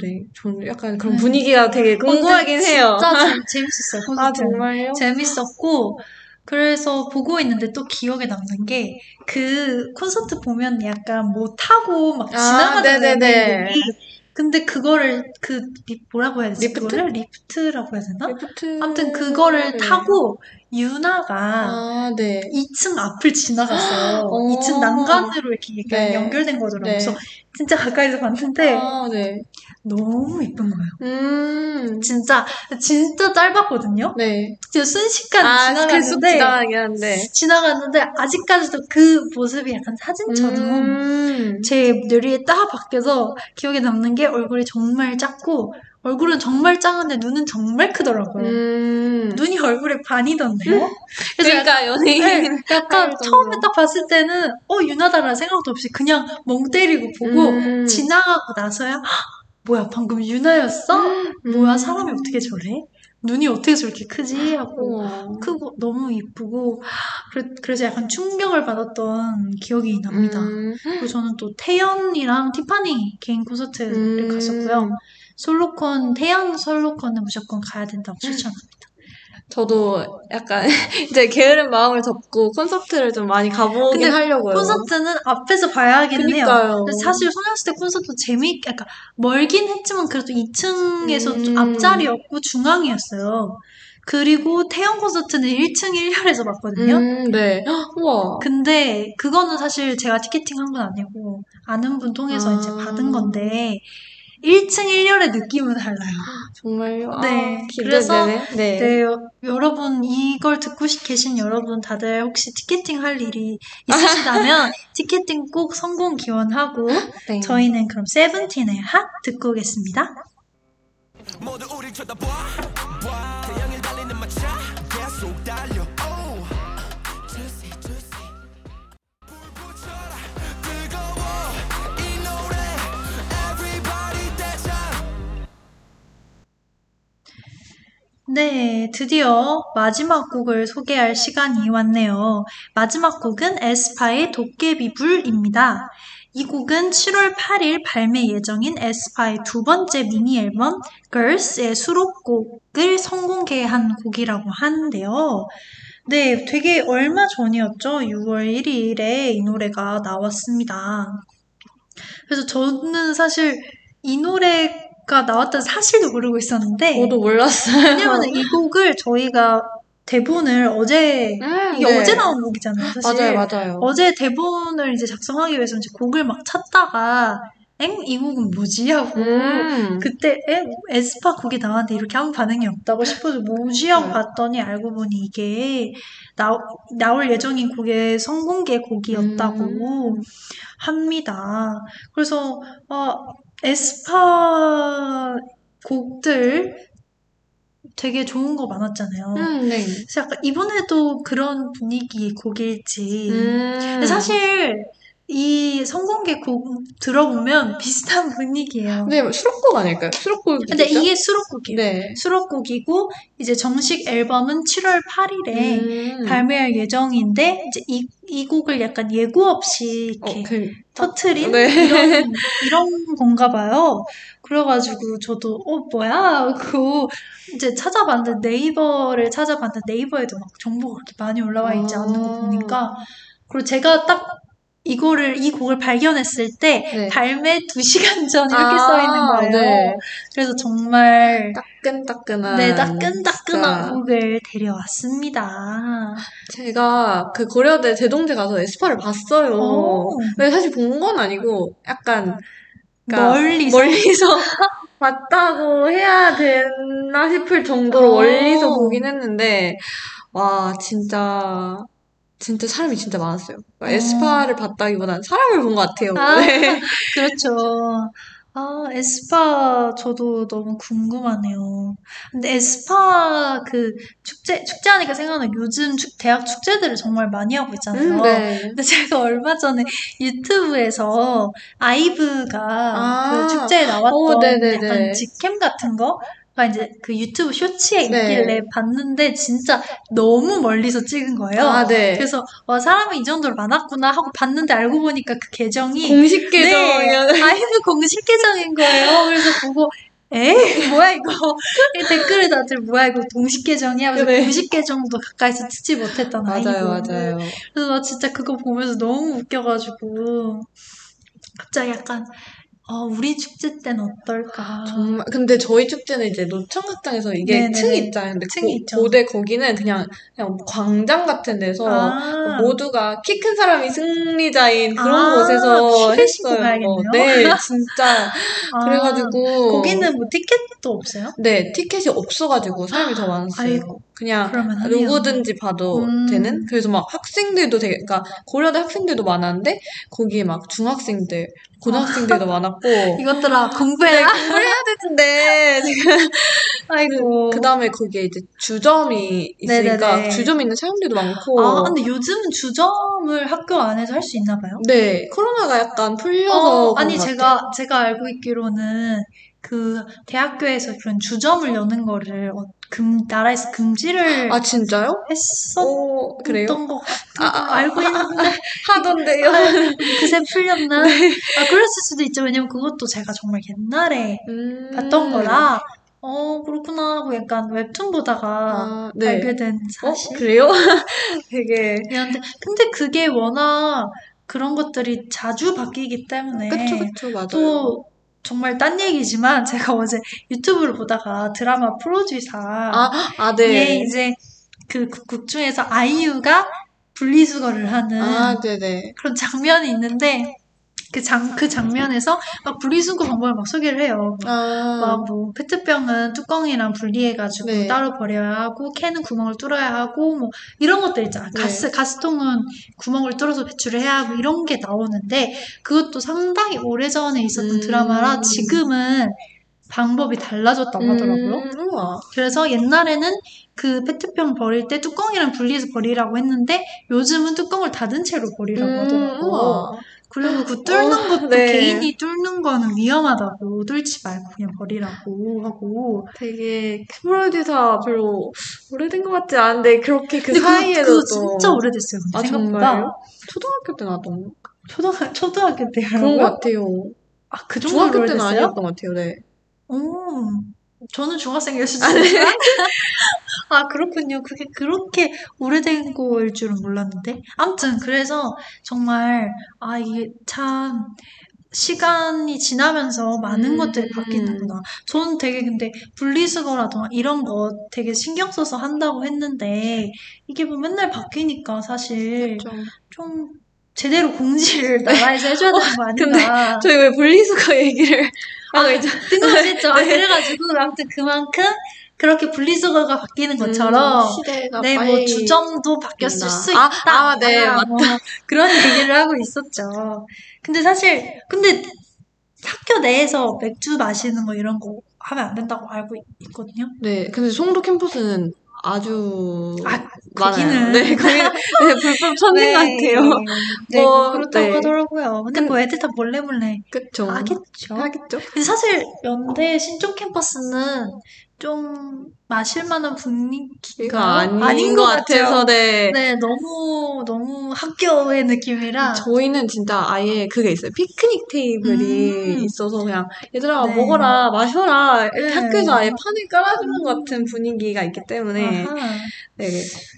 네, 저는 약간 그런 네. 분위기가 되게 궁금하긴 해요. 진짜 재- 재밌었어요. 아, 정말요? 재밌었고 그래서 보고 있는데 또 기억에 남는 게 그 콘서트 보면 약간 뭐 타고 막 아. 네네네. 연예인들이. 근데 그거를 그 리- 뭐라고 해야 되지? 리프트? 그거를 리프트라고 해야 되나? 리프트. 아무튼 그거를 네. 타고 유나가 아, 네. 2층 앞을 지나갔어요. 오. 2층 난간으로 이렇게 네. 연결된 거더라고요. 네. 그래서 진짜 가까이서 봤는데 아, 네. 너무 이쁜 거예요. 음. 진짜 진짜 짧았거든요. 네. 진짜 순식간 아, 계속 지나갔는데. 지나갔는데 아직까지도 그 모습이 약간 사진처럼 음. 제 뇌리에 딱 박혀서 기억에 남는 게 얼굴이 정말 작고 얼굴은 정말 작은데 눈은 정말 크더라고요. 음. 눈이 얼굴의 반이던데요? 약간, 그러니까 연예인. 네, 약간 할 처음에. 딱 봤을 때는 어 유나다라는 생각도 없이 그냥 멍 때리고 보고 음. 지나가고 나서야 "헉, 뭐야 방금 유나였어? 뭐야 사람이 어떻게 저래? 눈이 어떻게 저렇게 크지? 하고 우와. 크고 너무 이쁘고 그래, 그래서 약간 충격을 받았던 기억이 납니다. 음. 그리고 저는 또 태연이랑 티파니 개인 콘서트를 음. 갔었고요. 솔로콘 태연 솔로콘은 무조건 가야 된다고 추천합니다. 저도 약간 이제 게으른 마음을 접고 콘서트를 좀 많이 가보긴 하려고요. 콘서트는 앞에서 봐야 하기는 해요. 그니까요. 근데 사실 소녀시대 콘서트 재미있게 약간 멀긴 했지만 그래도 2층에서 음. 좀 앞자리였고 중앙이었어요. 그리고 태연 콘서트는 1층 1열에서 봤거든요. 음, 네. 헉, 우와. 근데 그거는 사실 제가 티켓팅 한 건 아니고 아는 분 통해서 아. 이제 받은 건데 1층 1열의 느낌은 달라요. 정말요? 네. 아, 그래서. 네. 네, 여- 여러분 이걸 듣고 시- 계신 여러분 다들 혹시 티켓팅 할 일이 있으시다면 티켓팅 꼭 성공 기원하고 네. 저희는 그럼 세븐틴의 핫 듣고 오겠습니다. 모두 우릴 쳐다봐 봐. 태양을 네, 드디어 마지막 곡을 소개할 시간이 왔네요. 마지막 곡은 에스파의 도깨비불입니다. 이 곡은 7월 8일 발매 예정인 에스파의 두 번째 미니 앨범 Girls의 수록곡을 선공개한 곡이라고 하는데요. 네, 되게 얼마 전이었죠. 6월 1일에 이 노래가 나왔습니다. 그래서 저는 사실 이 노래 가 나왔다는 사실도 모르고 있었는데 저도 몰랐어요. 왜냐면 이 곡을 저희가 대본을 어제 음, 이게 네. 어제 나온 곡이잖아요, 사실. 맞아요, 맞아요. 어제 대본을 이제 작성하기 위해서 이제 곡을 막 찾다가 엥? 이 곡은 뭐지? 하고 음. 그때 에? 에스파 곡이 나왔는데 이렇게 아무 반응이 없다고 싶어서 뭐지? 하고 네. 봤더니 알고 보니 이게 나, 나올 예정인 곡의 선공개 곡이었다고 음. 합니다. 그래서 아, 에스파 곡들 되게 좋은 거 많았잖아요. 음, 네. 그래서 약간 이번에도 그런 분위기의 곡일지. 음. 근데 사실 이 성공개 곡 들어보면 비슷한 분위기예요. 근데 수록곡 아닐까요? 수록곡. 근데 이게 수록곡이에요. 네. 수록곡이고 이제 정식 앨범은 7월 8일에 음. 발매할 예정인데 이제 이, 이 곡을 약간 예고 없이 어, 이렇게 그, 터트린 네. 이런 이런 건가 봐요. 그래가지고 저도 어 뭐야 그 이제 찾아봤는데 네이버를 찾아봤는데 네이버에도 막 정보가 그렇게 많이 올라와 있지 않은 거 아. 보니까 그리고 제가 딱 이거를 이 곡을 발견했을 때 네. 발매 2시간 전 이렇게 아, 써 있는 거예요. 네. 그래서 정말 따끈따끈한. 네 따끈따끈한. 곡을 데려왔습니다. 제가 그 고려대 제동제 가서 에스파를 봤어요. 오. 근데 사실 본 건 아니고 약간 그러니까 멀리서 멀리서 봤다고 해야 되나 싶을 정도로 어. 멀리서 보긴 했는데 와 진짜 진짜 사람이 진짜 많았어요. 그러니까 어. 에스파를 봤다기보단 사람을 본 것 같아요. 아. 네. 그렇죠. 아, 에스파 저도 너무 궁금하네요. 근데 에스파 그 축제, 축제하니까 생각나 요즘 축- 대학 축제들을 정말 많이 하고 있잖아요. 음, 네. 근데 제가 얼마 전에 유튜브에서 아이브가 아. 그 축제에 나왔던 오, 네네네. 약간 직캠 같은 거가 이제 그 유튜브 쇼츠에 네. 있길래 봤는데 진짜 너무 멀리서 찍은 거예요. 아, 네. 그래서 와 사람이 이 정도로 많았구나 하고 봤는데 알고 보니까 그 계정이 공식 네, 계정이요. 아이브 공식 계정인 거예요. 그래서 보고 에 뭐야 이거 이 댓글에 다들 뭐야 이거 공식 계정이야. 그래서 네. 공식 계정도 가까이서 찍지 못했던 아이브. 맞아요, 맞아요. 그래서 나 진짜 그거 보면서 너무 웃겨가지고 갑자기 약간 어, 우리 축제 때는 어떨까? 정말 근데 저희 축제는 이제 노천극장에서 이게 네네네. 층이 있잖아요. 근데 층이 고, 있죠. 고대 거기는 그냥 그냥 광장 같은 데서 아. 모두가 키 큰 사람이 승리자인 그런 아, 곳에서 했어요. 가야겠네요. 네, 진짜 아, 그래가지고 거기는 뭐 티켓도 없어요? 네 티켓이 없어가지고 사람이 더 많았어요. 아이고. 그냥. 누구든지 봐도 음. 되는. 그래서 막 학생들도 되게 그러니까 고려대 학생들도 많았는데 거기에 막 중학생들, 고등학생들도 많았고 이것들아 공부해라. 공부해야 되는데 지금 아이고. 그 다음에 거기에 이제 주점이 있으니까 네네네. 주점 있는 사람들도 많고 아, 근데 요즘은 주점을 학교 안에서 할 수 있나 봐요? 네 코로나가 약간 풀려서 어, 아니 것 제가. 제가 알고 있기로는 그 대학교에서 그런 주점을 여는 거를 어, 금 나라에서 금지를 아 진짜요? 했었던 어 그래요? 것 같은 아, 걸로 아, 알고 있는데 하던데요. 그새 풀렸나? 네. 아 그랬을 수도 있죠. 왜냐면 그것도 제가 정말 옛날에 음. 봤던 거라 어 그렇구나 하고 약간 웹툰 보다가 아, 네. 알게 된어 사실. 그래요? 되게 근데 근데 그게 워낙 그런 것들이 자주 바뀌기 때문에 그쵸 그쵸 맞아요. 또 정말 딴 얘기지만 제가 어제 유튜브를 보다가 드라마 프로듀사 아, 아, 예 네. 이제 그 극 중에서 아이유가 분리수거를 하는 아, 네네. 그런 장면이 있는데 그 장, 그 장면에서 막 분리수거 방법을 막 소개를 해요. 아, 막뭐 페트병은 뚜껑이랑 분리해가지고 네. 따로 버려야 하고 캔은 구멍을 뚫어야 하고 뭐 이런 것들 있잖아. 네. 가스 가스통은 구멍을 뚫어서 배출을 해야 하고 이런 게 나오는데 그것도 상당히 오래전에 있었던 음. 드라마라 지금은 방법이 달라졌다고 하더라고요. 음, 우와. 그래서 옛날에는 그 페트병 버릴 때 뚜껑이랑 분리해서 버리라고 했는데 요즘은 뚜껑을 닫은 채로 버리라고 음, 하더라고. 우와. 그리고 그 뚫는 어, 것도 네. 개인이 뚫는 거는 위험하다고 뚫지 말고 그냥 버리라고 하고. 되게 프로듀서 별로 오래된 것 같지 않은데 그렇게 그 사이에도 또 진짜 오래됐어요. 아, 생각보다 정말요? 초등학교 때 나왔던 초등 초등학교 때 그런 것 같아요. 아, 그 정도로 중학교 때는? 아니었던 것 같아요. 네. 오, 저는 중학생이었을 아, 줄 네. 아, 그렇군요. 그게 그렇게 오래된 거일 줄은 몰랐는데. 아무튼, 그래서 정말, 아, 이게 참, 시간이 지나면서 많은 음. 것들이 바뀌는구나. 저는 되게 근데 분리수거라던가 이런 거 되게 신경 써서 한다고 했는데, 이게 뭐 맨날 바뀌니까 사실 좀. 좀 제대로 공지를 나라에서 해줘야 되는 거 근데 아닌가. 저희 왜 분리수거 얘기를 하고 있죠? 뜬금없이 했죠. 아, 네. 그래가지고 아무튼 그만큼 그렇게 분리수거가 바뀌는 것처럼 음, 시대가 네, 뭐 빨리 주점도 바뀌었을 바뀐다. 수 아, 있다. 아, 네, 뭐 그런 얘기를 하고 있었죠. 근데 사실 근데 학교 내에서 맥주 마시는 거 이런 거 하면 안 된다고 알고 있- 있거든요. 네, 근데 송도 캠퍼스는 아주 아, 많아요. 거기는. 네, 거기는 네, 불법 천진 같아요. 네, 뭐, 그렇다고 네. 하더라고요. 근데 뭐 애들 다 몰래 몰래 그쵸. 하겠죠. 하겠죠. 근데 사실 연대 신촌 캠퍼스는 좀 마실 만한 분위기가 이가 아닌, 아닌 것 것 같아서. 네. 네, 너무 너무 학교의 느낌이라 저희는 진짜 아예 그게 있어요. 피크닉 테이블이 음. 있어서 그냥 얘들아 네. 먹어라 마셔라 네. 학교에서 아예 판을 깔아주는 것 같은 분위기가 있기 때문에 아하. 네.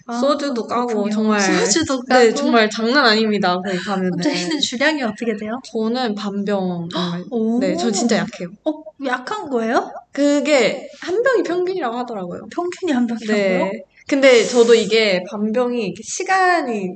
아, 소주도 까고 그렇군요. 정말 소주도 까고 네 정말 장난 아닙니다. 거기 가면은 저희는 주량이 어떻게 돼요? 저는 반병 정말 오. 네, 저 진짜 약해요. 어, 약한 거예요? 그게 한 병이 평균이라고 하더라고요. 평균이 한 병이라고요? 네. 근데 저도 이게 반병이 시간이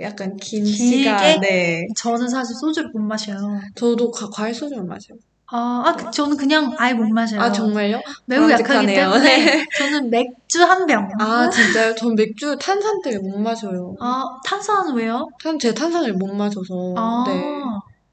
약간 긴? 시간, 네. 저는 사실 소주를 못 마셔요. 저도 과, 과일 소주만 마셔요. 아, 아, 그- 저는 그냥 아예 못 마셔요. 아, 정말요? 매우 약하기. 때문에 네. 저는 맥주 한 병. 아, 진짜요? 전 맥주 탄산 때문에 못 마셔요. 아, 탄산은 왜요? 탄, 제가 탄산을 못 마셔서. 아, 네.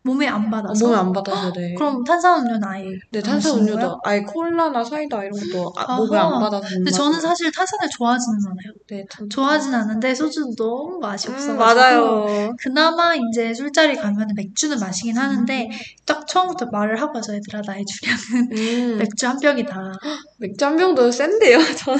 몸에 안 아, 받아서. 몸에 안 받아서, 네. 그럼 탄산음료는 아예 네, 안 탄산 마시는 음료도, 거예요? 아예 콜라나 사이다 이런 것도 아. 몸에 안 받아서 못 근데 저는. 사실 탄산을 좋아하지는 않아요. 네, 전- 좋아하진 않는데 소주는 너무 맛이 음, 없어가지고 맞아요. 그나마 이제 술자리 가면 맥주는 마시긴 하는데 음. 딱 처음부터 말을 하고 와서 얘들아 나의 주량은 음, 맥주 한 병이다. 맥주 한 병도 센데요. 저,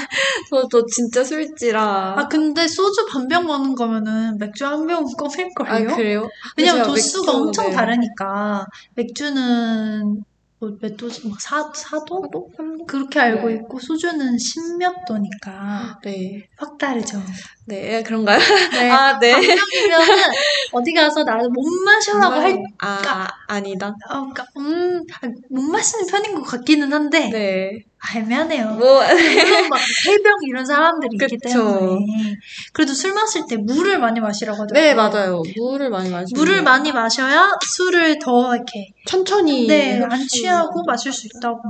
저, 저 진짜 술지라. 아 근데 소주 반 병 먹는 거면은 맥주 한 병 꺼낼걸요? 아, 그래요? 왜냐면 도수가 맥주, 엄청 네. 다르 니까 맥주는 뭐몇 도지? 막 사, 사도? 사도? 삼도? 그렇게 알고 네. 있고 소주는 십몇 도니까 네. 확 다르죠. 네, 그런가요? 네. 아, 네. 반병이면은 어디 가서 나를 못 마셔라고 할 아, 아니다. 아, 그러니까 음, 아, 못 마시는 편인 것 같기는 한데 네. 아, 애매하네요. 뭐, 물론 막 해병 이런 사람들이 있기. 때문에 그래도 술 마실 때 물을 많이 마시라고 하더라고요. 네, 맞아요. 물을 많이 마시면 물을 많이 마셔야 술을 더 이렇게 천천히 네, 안 흡수- 취하고 마실 수 있다고.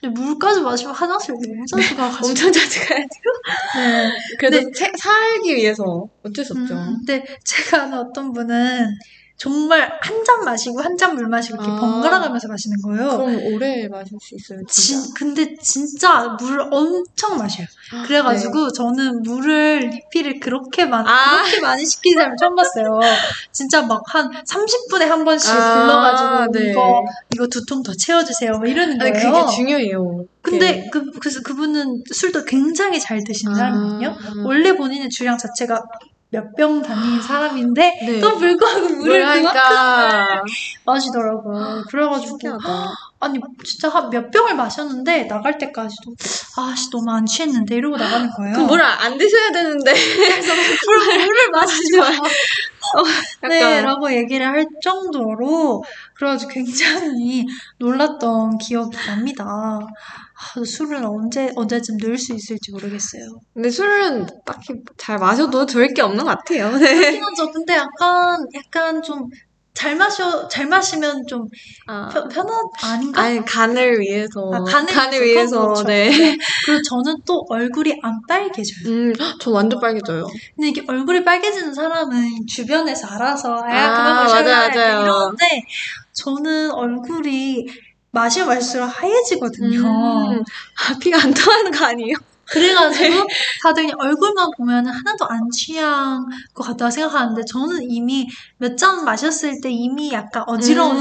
근데 물까지 마시면 화장실 너무 자주 가가지고. 엄청 자주 가야죠. 네. 그래도 네. 세- 살기 위해서 어쩔 수 없죠. 음, 근데 제가 아는 어떤 분은 정말 한 잔 마시고 한 잔 물 마시고 이렇게 아. 번갈아 가면서 마시는 거예요. 그럼 오래 마실 수 있어요, 진짜. 진, 근데 진짜 물을 엄청 마셔요. 그래가지고 저는 물을 리필을 그렇게 많이, 아. 그렇게 많이 시키는 사람 처음 봤어요. 진짜 막 한 30분에 한 번씩 아, 불러가지고 네. 이거, 이거 두 통 더 채워주세요. 뭐 이러는 거예요. 그게 중요해요. 근데 그, 그래서 그분은 술도 굉장히 잘 드시는 사람이거든요. 아. 원래 본인의 주량 자체가 몇 병 다니는 사람인데 네. 또 불구하고 물을 뭘 그만큼 마시더라고요. 그래가지고 신기하다. 아니 진짜 한 몇 병을 마셨는데 나갈 때까지도 아씨 너무 안 취했는데 이러고 나가는 거예요. 그럼 물을 안 드셔야 되는데. 그래서 물, 물을 마시지 마. 네, 약간 라고 얘기를 할 정도로 그래가지고 굉장히 놀랐던 기억이 납니다. 아, 술을 언제 언제쯤 늘 수 있을지 모르겠어요. 근데 술은 딱히 잘 마셔도 좋을 게 없는 것 같아요. 네. 그렇긴 하죠. 근데 약간 약간 좀 잘 마셔 잘 마시면 좀 아, 편, 편한 아닌가? 아니 간을 위해서 아, 간을 위해서, 위해서 그렇죠. 네. 그리고 저는 또 얼굴이 안 빨개져요. 음, 저 완전 빨개져요. 근데 이게 얼굴이 빨개지는 사람은 주변에서 알아서 아, 아, 그만 맞아요, 약간 맞아요. 이러는데 저는 얼굴이 마시면 마실수록 하얘지거든요. 음, 아, 피가 안 통하는 거 아니에요? 그래가지고 다들 그냥 얼굴만 보면 하나도 안 취한 것 같다고 생각하는데 저는 이미 몇 잔 마셨을 때 이미 약간 어지러운 음.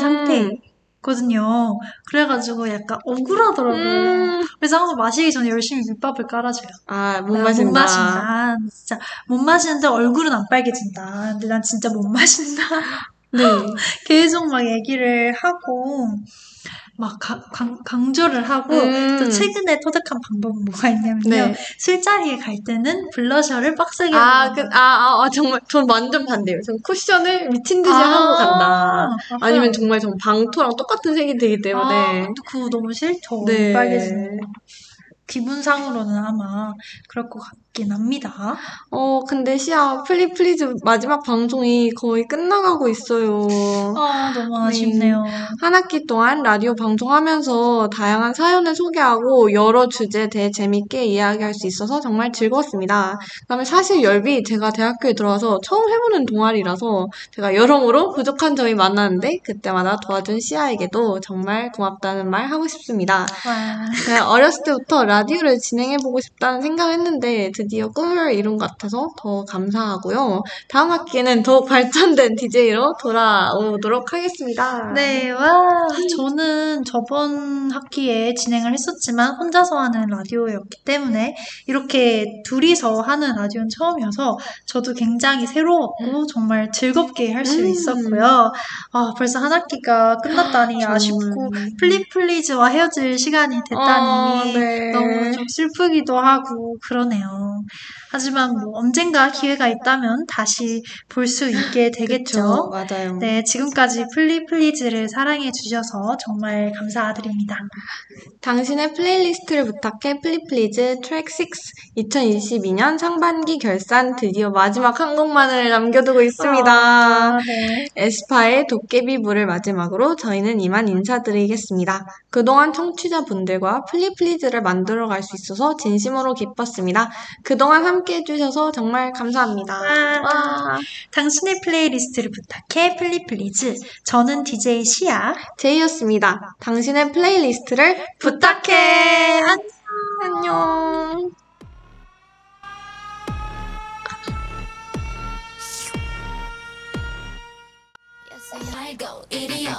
상태거든요. 그래가지고 약간 억울하더라고요. 음. 그래서 항상 마시기 전에 열심히 밑밥을 깔아줘요. 아, 못 아, 마신다. 못 마신다. 진짜 못 마시는데 얼굴은 안 빨개진다. 근데 난 진짜 못 마신다. 네. 계속 막 얘기를 하고 막 가- 강, 강조를 하고 음. 또 최근에 터득한 방법은 뭐가 있냐면요. 네. 술자리에 갈 때는 블러셔를 빡세게 아, 그. 아, 아, 아, 정말, 전 완전 반대예요. 전 쿠션을 미친 듯이 아, 하고 간다. 아하. 아니면 정말 전 방토랑 똑같은 색이 되기 때문에. 아, 그거 너무 싫죠. 네. 빨개지는 거. 기분상으로는 아마 그럴 것 같긴 합니다. 어, 근데 시아, 플리 플리즈 마지막 방송이 거의 끝나가고 있어요. 아, 너무 네. 아쉽네요. 한 학기 동안 라디오 방송하면서 다양한 사연을 소개하고 여러 주제에 대해 재밌게 이야기할 수 있어서 정말 즐거웠습니다. 그다음에 사실 열비 제가 대학교에 들어와서 처음 해보는 동아리라서 제가 여러모로 부족한 점이 많았는데 그때마다 도와준 시아에게도 정말 고맙다는 말 하고 싶습니다. 와. 제가 어렸을 때부터 라디오를 진행해보고 싶다는 생각을 했는데 드디어 꿈을 이룬 것 같아서 더 감사하고요. 다음 학기에는 더욱 발전된 DJ로 돌아오도록 하겠습니다. 네, 와. 저는 저번 학기에 진행을 했었지만 혼자서 하는 라디오였기 때문에 이렇게 둘이서 하는 라디오는 처음이어서 저도 굉장히 새로웠고 정말 즐겁게 할수 음. 있었고요. 아, 벌써 한 학기가 끝났다니 정말. 아쉽고 플리플리즈와 헤어질 시간이 됐다니 아, 네. 너무 좀 슬프기도 하고 그러네요. 하지만 뭐 언젠가 기회가 있다면 다시 볼 수 있게 되겠죠. 그쵸, 맞아요. 네, 지금까지 플리플리즈를 사랑해 주셔서 정말 감사드립니다. 당신의 플레이리스트를 부탁해 플리플리즈 트랙 6 2022년 상반기 결산 드디어 마지막 한 곡만을 남겨두고 있습니다. 아, 네. 에스파의 도깨비불을 마지막으로 저희는 이만 인사드리겠습니다. 그동안 청취자분들과 플리플리즈를 만들어갈 수 있어서 진심으로 기뻤습니다. 그동안 함께 해주셔서 정말 감사합니다. 와. 당신의 플레이리스트를 부탁해 플리플리즈. 저는 DJ 시아. 제이였습니다. 당신의 플레이리스트를 부탁해. 안녕. I go, idiot.